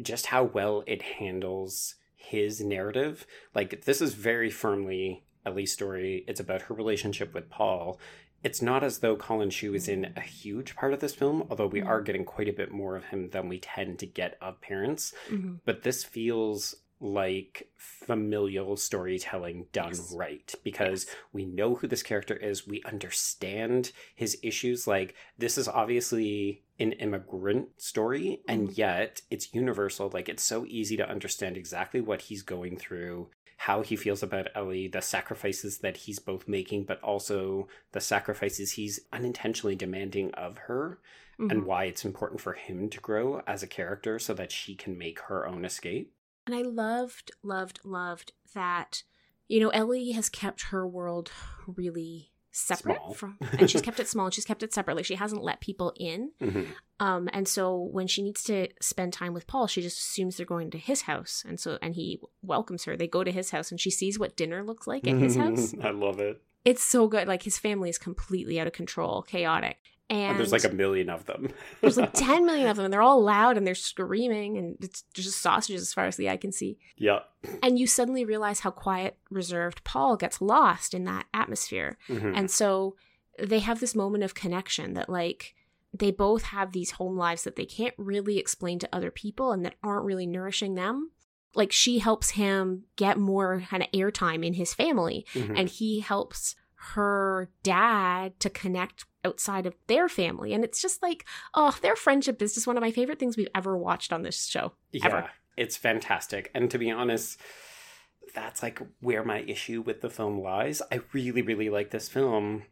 just how well it handles his narrative. Like this is very firmly Ellie's story. It's about her relationship with Paul. It's not as though Collin Chou is in a huge part of this film, although we are getting quite a bit more of him than we tend to get of parents.
Mm-hmm.
But this feels like familial storytelling done
Yes.
right because
Yes.
we know who this character is. We understand his issues. Like, this is obviously an immigrant story, and
Mhm.
yet it's universal. Like, it's so easy to understand exactly what he's going through, how he feels about Ellie, the sacrifices that he's both making, but also the sacrifices he's unintentionally demanding of her,
Mhm.
and why it's important for him to grow as a character so that she can make her own escape.
And I loved, loved, loved that, you know, Ellie has kept her world really separate
Small.
from and she's kept it small and she's kept it separate. Like she hasn't let people in.
Mhm.
Um and so when she needs to spend time with Paul, she just assumes they're going to his house. And so and he welcomes her. They go to his house and she sees what dinner looks like at his house.
I love it.
It's so good. Like his family is completely out of control, chaotic. And,
And there's like a million of them.
there's like 10 million of them and they're all loud and they're screaming and it's just sausages as far as the eye can see.
yeah.
and you suddenly realize how quiet, reserved Paul gets lost in that atmosphere.
Mhm.
And so they have this moment of connection that, like, they both have these home lives that they can't really explain to other people and that aren't really nourishing them. Like, she helps him get more kind of airtime in his family,
Mhm.
and he helps her dad to connect outside of their family. And it's just like, oh, their friendship is just one of my favorite things we've ever watched on this show.
yeah,
Ever.
it's fantastic. And to be honest, that's like where my issue with the film lies. I really, really like this film,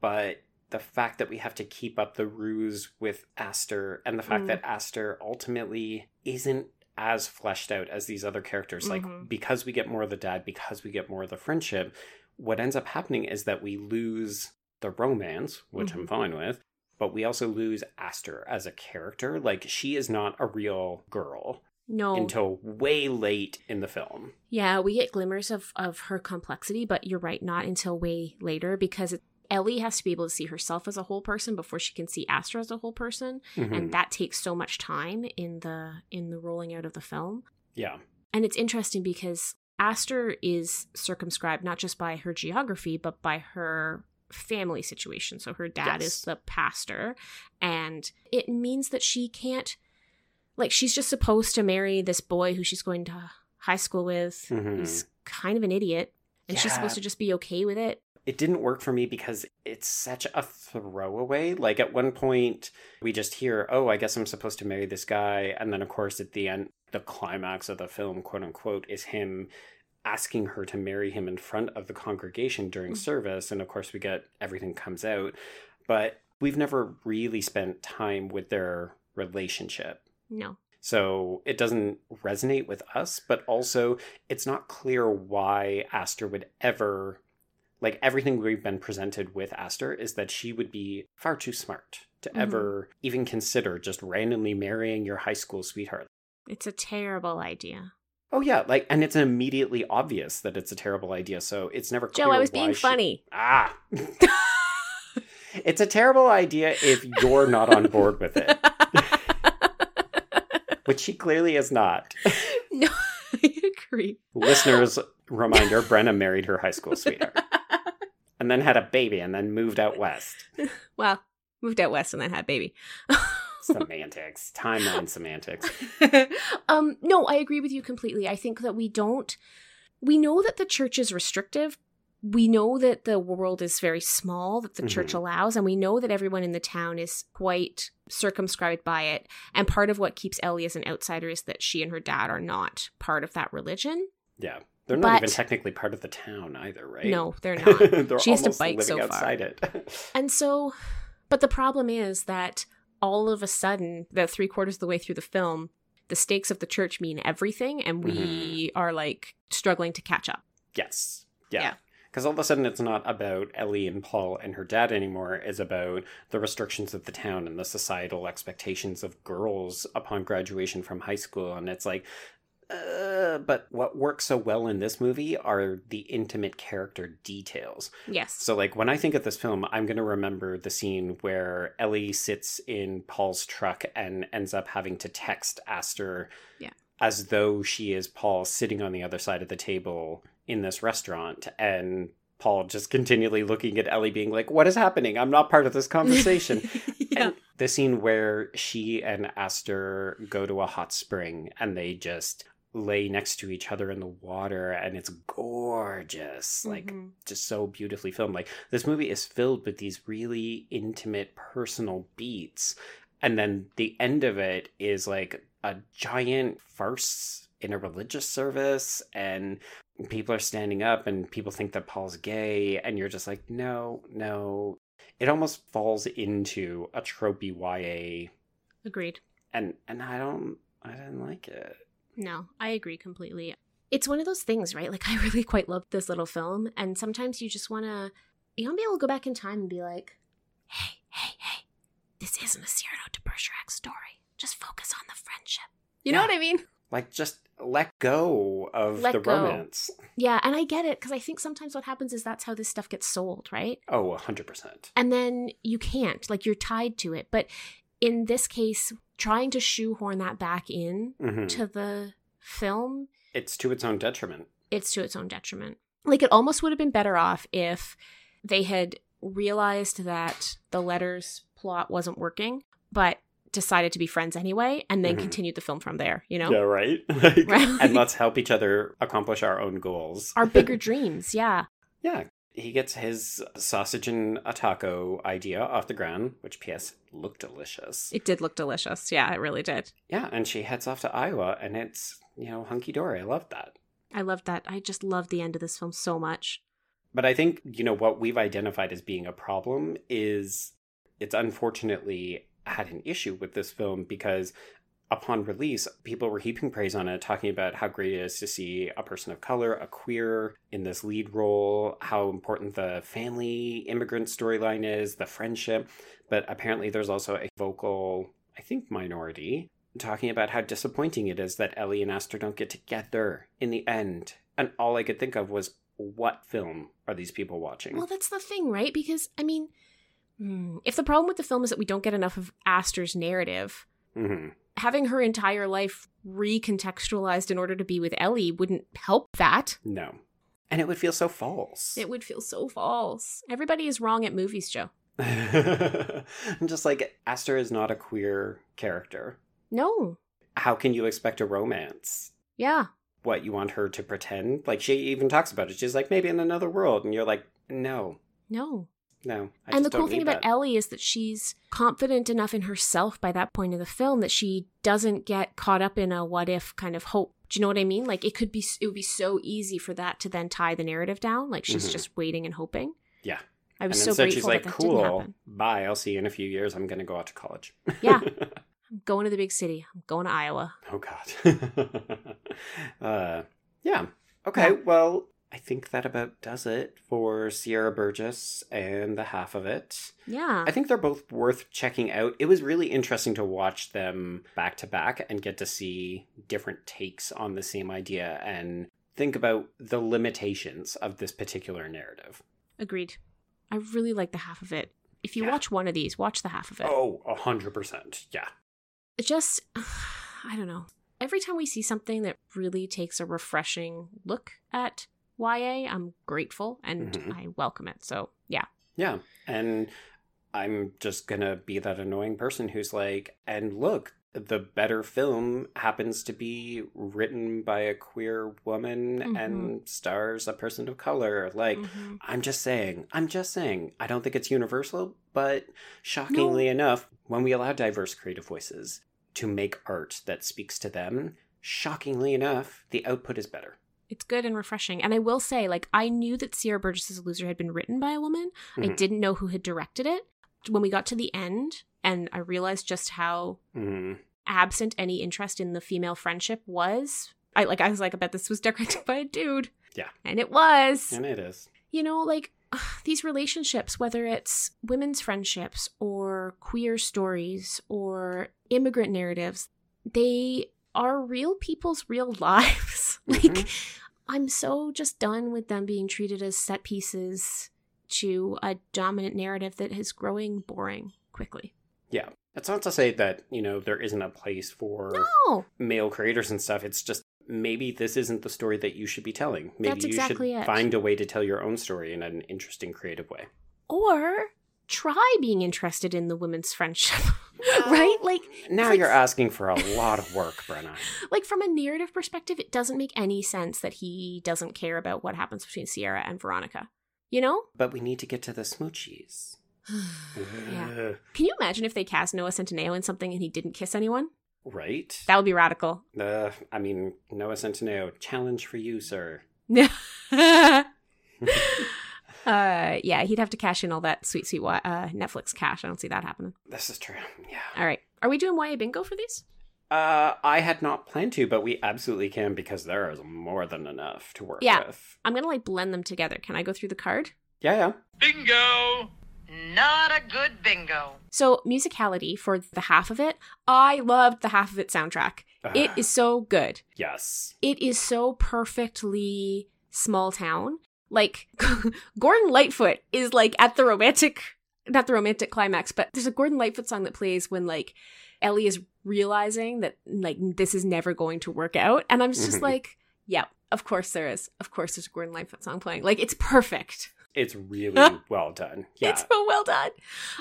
but the fact that we have to keep up the ruse with Aster and the fact
Mm.
that Aster ultimately isn't as fleshed out as these other characters,
Mhm.
like because we get more of the dad, because we get more of the friendship, what ends up happening is that we lose the romance, which I'm
Mhm.
fine with, but we also lose Aster as a character. Like she is not a real girl
No.
until way late in the film.
Yeah, we get glimmers of of her complexity, but you're right, not until way later because it, Ellie has to be able to see herself as a whole person before she can see Aster as a whole person,
Mhm.
and that takes so much time in the in the rolling out of the film.
yeah.
And it's interesting because Aster is circumscribed not just by her geography, but by her family situation. So her dad
Yes.
is the pastor, and it means that she can't Like she's just supposed to marry this boy who she's going to high school with.
Mhm.
He's kind of an idiot. And she's supposed to just be okay with it.
it didn't work for me because it's such a throwaway. Like at one point, we just hear, "Oh, I guess I'm supposed to marry this guy," and then of course at the end, the climax of the film, quote unquote, is him asking her to marry him in front of the congregation during
Mm.
service, and of course we get everything comes out, but we've never really spent time with their relationship.
No.
So it doesn't resonate with us, but also it's not clear why Aster would ever like everything we've been presented with Aster is that she would be far too smart to
Mhm.
ever even consider just randomly marrying your high school sweetheart.
It's a terrible idea.
Oh yeah, like and it's immediately obvious that it's a terrible idea, so it's never clear
Joe, I was being
she-
funny.
Ah. it's a terrible idea if you're not on board with it, which she clearly is not.
no, I agree.
Listeners, reminder Brenna married her high school sweetheart and then had a baby and then moved out west.
Well, moved out west and then had a baby.
Semantics, timeline semantics.
um, no, I agree with you completely. I think that we don't. We know that the church is restrictive. We know that the world is very small that the church
Mhm.
allows, and we know that everyone in the town is quite circumscribed by it. And part of what keeps Ellie as an outsider is that she and her dad are not part of that religion.
Yeah. They're not even technically part of the town either, right?
No, they're not.
They're
She has to bike so far.
outside it.
And so, but the problem is that all of a sudden, the three quarters of the way through the film, the stakes of the church mean everything, and we mm-hmm. are like struggling to catch up.
yes. Yeah.
Yeah.
Because all of a sudden it's not about Ellie and Paul and her dad anymore. It's about the restrictions of the town and the societal expectations of girls upon graduation from high school. And it's like, uh, but what works so well in this movie are the intimate character details.
Yes.
So, like, when I think of this film, I'm going to remember the scene where Ellie sits in Paul's truck and ends up having to text Aster
Yeah.
as though she is Paul sitting on the other side of the table in this restaurant. And Paul just continually looking at Ellie, being like, What is happening? I'm not part of this conversation.
yeah.
And the scene where she and Aster go to a hot spring and they just lay next to each other in the water and it's gorgeous like
Mhm.
just so beautifully filmed like this movie is filled with these really intimate personal beats and then the end of it is like a giant farce in a religious service and people are standing up and people think that Paul's gay and you're just like no no it almost falls into a tropey YA
Agreed.
and and I don't I didn't like it.
No, I agree completely. It's one of those things, right? Like I really quite love this little film, and sometimes you just want to, you want to be able to go back in time and be like, "Hey, hey, hey, this isn't a Cyrano de Bergerac story. Just focus on the friendship." You know what I mean?
Like just let go of
Let
the
go.
romance.
Yeah, and I get it because I think sometimes what happens is that's how this stuff gets sold, right?
Oh, 100%.
and then you can't like you're tied to it but in this case trying to shoehorn that back in
Mhm.
to the film
It's to its own detriment.
it's to its own detriment like it almost would have been better off if they had realized that the letters plot wasn't working but decided to be friends anyway and then
Mhm.
continued the film from there you know
Yeah, right? Like,
Right.
And let's help each other accomplish our own goals.
our bigger dreams yeah
Yeah. He gets his sausage and a taco idea off the ground, which P.S. looked delicious.
it did look delicious yeah it really did
Yeah, and she heads off to Iowa, and it's, you know, hunky dory. I love that.
i loved that i just loved the end of this film so much
But I think, you know, what we've identified as being a problem is it's unfortunately had an issue with this film because upon release, people were heaping praise on it, talking about how great it is to see a person of color, a queer, in this lead role, how important the family immigrant storyline is, the friendship. But apparently, there's also a vocal, I think, minority talking about how disappointing it is that Ellie and Aster don't get together in the end. And all I could think of was, what film are these people watching?
Well, that's the thing, right? Because, I mean, hmm, if the problem with the film is that we don't get enough of Aster's narrative,
hmm
having her entire life recontextualized in order to be with Ellie wouldn't help that.
No. And it would feel so false.
It would feel so false. Everybody is wrong at movies, Joe.
I'm just like, Aster is not a queer character.
No.
how can you expect a romance?
Yeah.
What, you want her to pretend? Like, she even talks about it. She's like, maybe in another world. And you're like, no,
No.
No. I
and the cool thing about
that.
Ellie is that she's confident enough in herself by that point in the film that she doesn't get caught up in a what if kind of hope. Do you know what I mean? Like it could be, it would be so easy for that to then tie the narrative down. Like she's
Mhm.
just waiting and hoping.
Yeah.
I was
and
so
instead
grateful
she's like,
that that didn't
cool,
happen.
bye. I'll see you in a few years. I'm going to go out to college.
Yeah. I'm going to the big city. I'm going to Iowa.
oh, God. uh, yeah. Okay. Well, I think that about does it for Sierra Burgess and the half of it.
Yeah.
I think they're both worth checking out. It was really interesting to watch them back to back and get to see different takes on the same idea and think about the limitations of this particular narrative.
Agreed. I really like the half of it. If you
Yeah.
watch one of these, watch the half of it.
Oh, a hundred percent. Yeah.
It just, I don't know. Every time we see something that really takes a refreshing look at YA, I'm grateful and
Mhm.
I welcome it. So, yeah.
Yeah. And I'm just gonna be that annoying person who's like, and look, the better film happens to be written by a queer woman
Mhm.
and stars a person of color. Like,
Mhm.
I'm just saying, I'm just saying, I don't think it's universal, but shockingly enough, when we allow diverse creative voices to make art that speaks to them, shockingly enough, the output is better.
It's good and refreshing. And I will say, like, I knew that Sierra Burgess's Loser had been written by a woman. I
Mhm.
didn't know who had directed it. When we got to the end and I realized just how
Mhm.
absent any interest in the female friendship was, I like I was like, I bet this was directed by a dude.
Yeah.
And it was.
And it is.
you know, like these relationships, whether it's women's friendships or queer stories or immigrant narratives, they are real people's real lives. like, mm-hmm. I'm so just done with them being treated as set pieces to a dominant narrative that is growing boring quickly.
Yeah. It's not to say that, you know, there isn't a place for
No,
male creators and stuff. It's just maybe this isn't the story that you should be telling. Maybe
That's
you
exactly
should
it.
find a way to tell your own story in an interesting, creative way.
or try being interested in the women's friendship. right? Like
Now
like-
you're asking for a lot of work, Brenna.
like from a narrative perspective, it doesn't make any sense that he doesn't care about what happens between Sierra and Veronica. You know?
But we need to get to the smoochies.
Yeah. Can you imagine if they cast Noah Centineo in something and he didn't kiss anyone?
Right?
That would be radical.
Uh, I mean, Noah Centineo, challenge for you, sir.
uh, yeah, he'd have to cash in all that sweet, sweet uh, Netflix cash. I don't see that happening.
This is true. Yeah.
All right. Are we doing YA bingo for these?
Uh, I had not planned to, but we absolutely can because there is more than enough to work
Yeah.
with.
I'm going to like blend them together. Can I go through the card?
Yeah, yeah.
Bingo!
Not a good bingo.
So, musicality for the half of it, I loved the half of it soundtrack. It
Ugh.
so good.
Yes.
it is so perfectly small town. Like Gordon Lightfoot is like at the romantic not the romantic climax, but there's a Gordon Lightfoot song that plays when like Ellie is realizing that like this is never going to work out. And I'm just
Mhm.
like, yeah, of course there is. Of course there's a Gordon Lightfoot song playing. Like it's perfect.
It's really well done. Yeah.
It's so well done.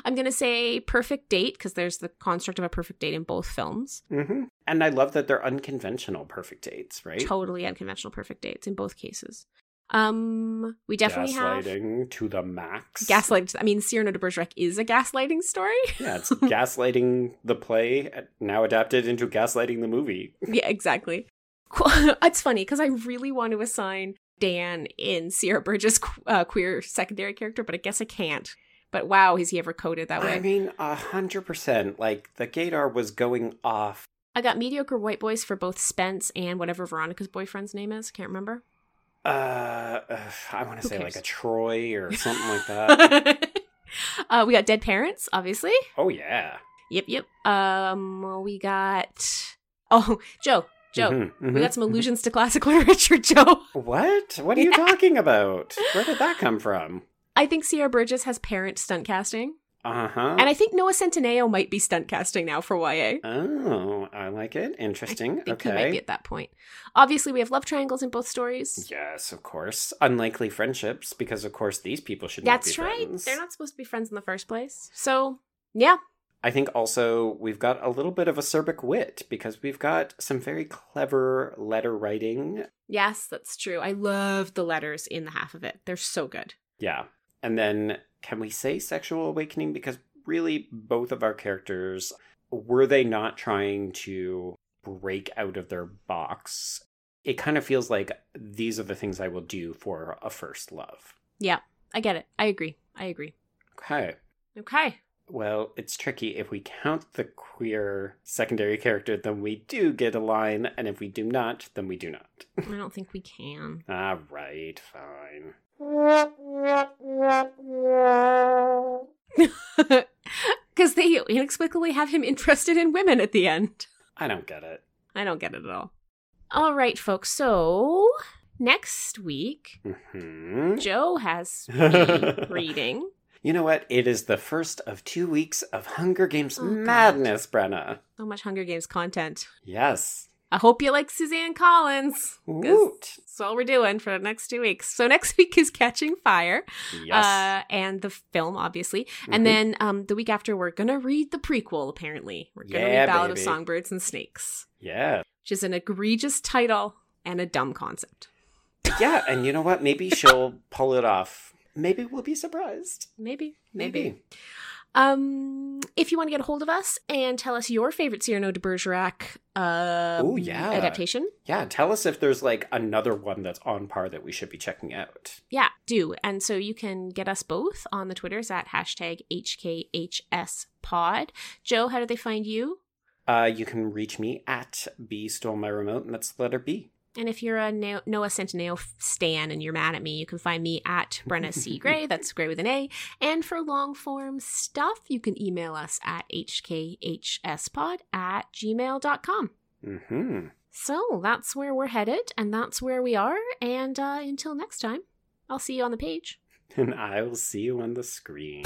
I'm gonna say perfect date because there's the construct of a perfect date in both films.
hmm And I love that they're unconventional perfect dates, right?
Totally unconventional perfect dates in both cases. Um, we definitely have
gaslighting to the max.
gaslight. I mean, Cyrano de Bergerac is a gaslighting story.
Yeah, it's gaslighting the play, now adapted into gaslighting the movie.
yeah, exactly. It's funny because I really want to assign Dan in Sierra Burgess' uh, queer secondary character, but I guess I can't. But wow, is he ever coded that way?
I mean, a hundred percent. Like the gaydar was going off.
I got mediocre white boys for both Spence and whatever Veronica's boyfriend's name is. Can't remember.
Uh, I want to say like a Troy or something like that.
uh, we got dead parents, obviously.
oh yeah.
Yep, yep. Um, we got oh Joe, Joe.
Mhm,
We
mhm,
got some
mhm.
allusions to classic literature, Joe.
What? What are you talking about? Where did that come from?
I think Sierra Burgess has parent stunt casting,
Uh huh.
and I think Noah Centineo might be stunt casting now for YA.
Oh, I like it. Interesting.
I think he might be at that point. Obviously, we have love triangles in both stories.
Yes, of course. Unlikely friendships, because of course these people should not
That's right.
friends.
They're not supposed to be friends in the first place. So, yeah,
I think also we've got a little bit of acerbic wit because we've got some very clever letter writing.
Yes, that's true. I love the letters in the half of it. They're so good.
Yeah. And then can we say sexual awakening? Because really, both of our characters were they not trying to break out of their box? It kind of feels like these are the things I will do for a first love.
Yeah, I get it. I agree. I agree.
Okay.
Okay.
Well, it's tricky. If we count the queer secondary character, then we do get a line, and if we do not, then we do not.
I don't think we can.
ah, right, fine.
Because they inexplicably have him interested in women at the end.
I don't get it.
I don't get it at all. All right, folks. So next week,
hmm
Joe has me reading.
You know what? It is the first of two weeks of Hunger Games
Oh, God.
madness, Brenna.
So much Hunger Games content.
Yes.
I hope you like Suzanne Collins. That's all we're doing for the next two weeks. So next week is Catching Fire,
Yes.
uh, and the film, obviously,
Mhm.
and then um, the week after we're gonna read the prequel. Apparently, we're gonna
Yeah,
read Ballad of. Songbirds and Snakes,
yeah.
which is an egregious title and a dumb concept.
Yeah, and you know what? Maybe she'll pull it off. Maybe we'll be surprised.
Maybe, maybe. Um, if you want to get a hold of us and tell us your favorite Cyrano de Bergerac uh,
Ooh, yeah.
adaptation,
Yeah, tell us if there's like another one that's on par that we should be checking out.
yeah, do. And so you can get us both on the Twitters at hashtag HKHSPod. Joe, how do they find you?
Uh, you can reach me at B stole my remote, and that's the letter B.
And if you're a Noah Centineo stan and you're mad at me, you can find me at Brenna C. Gray. That's Gray with an A. And for long form stuff, you can email us at hkhspod at gmail.com.
Mm-hmm.
So that's where we're headed, and that's where we are. And uh, until next time, I'll see you on the page.
And I will see you on the screen.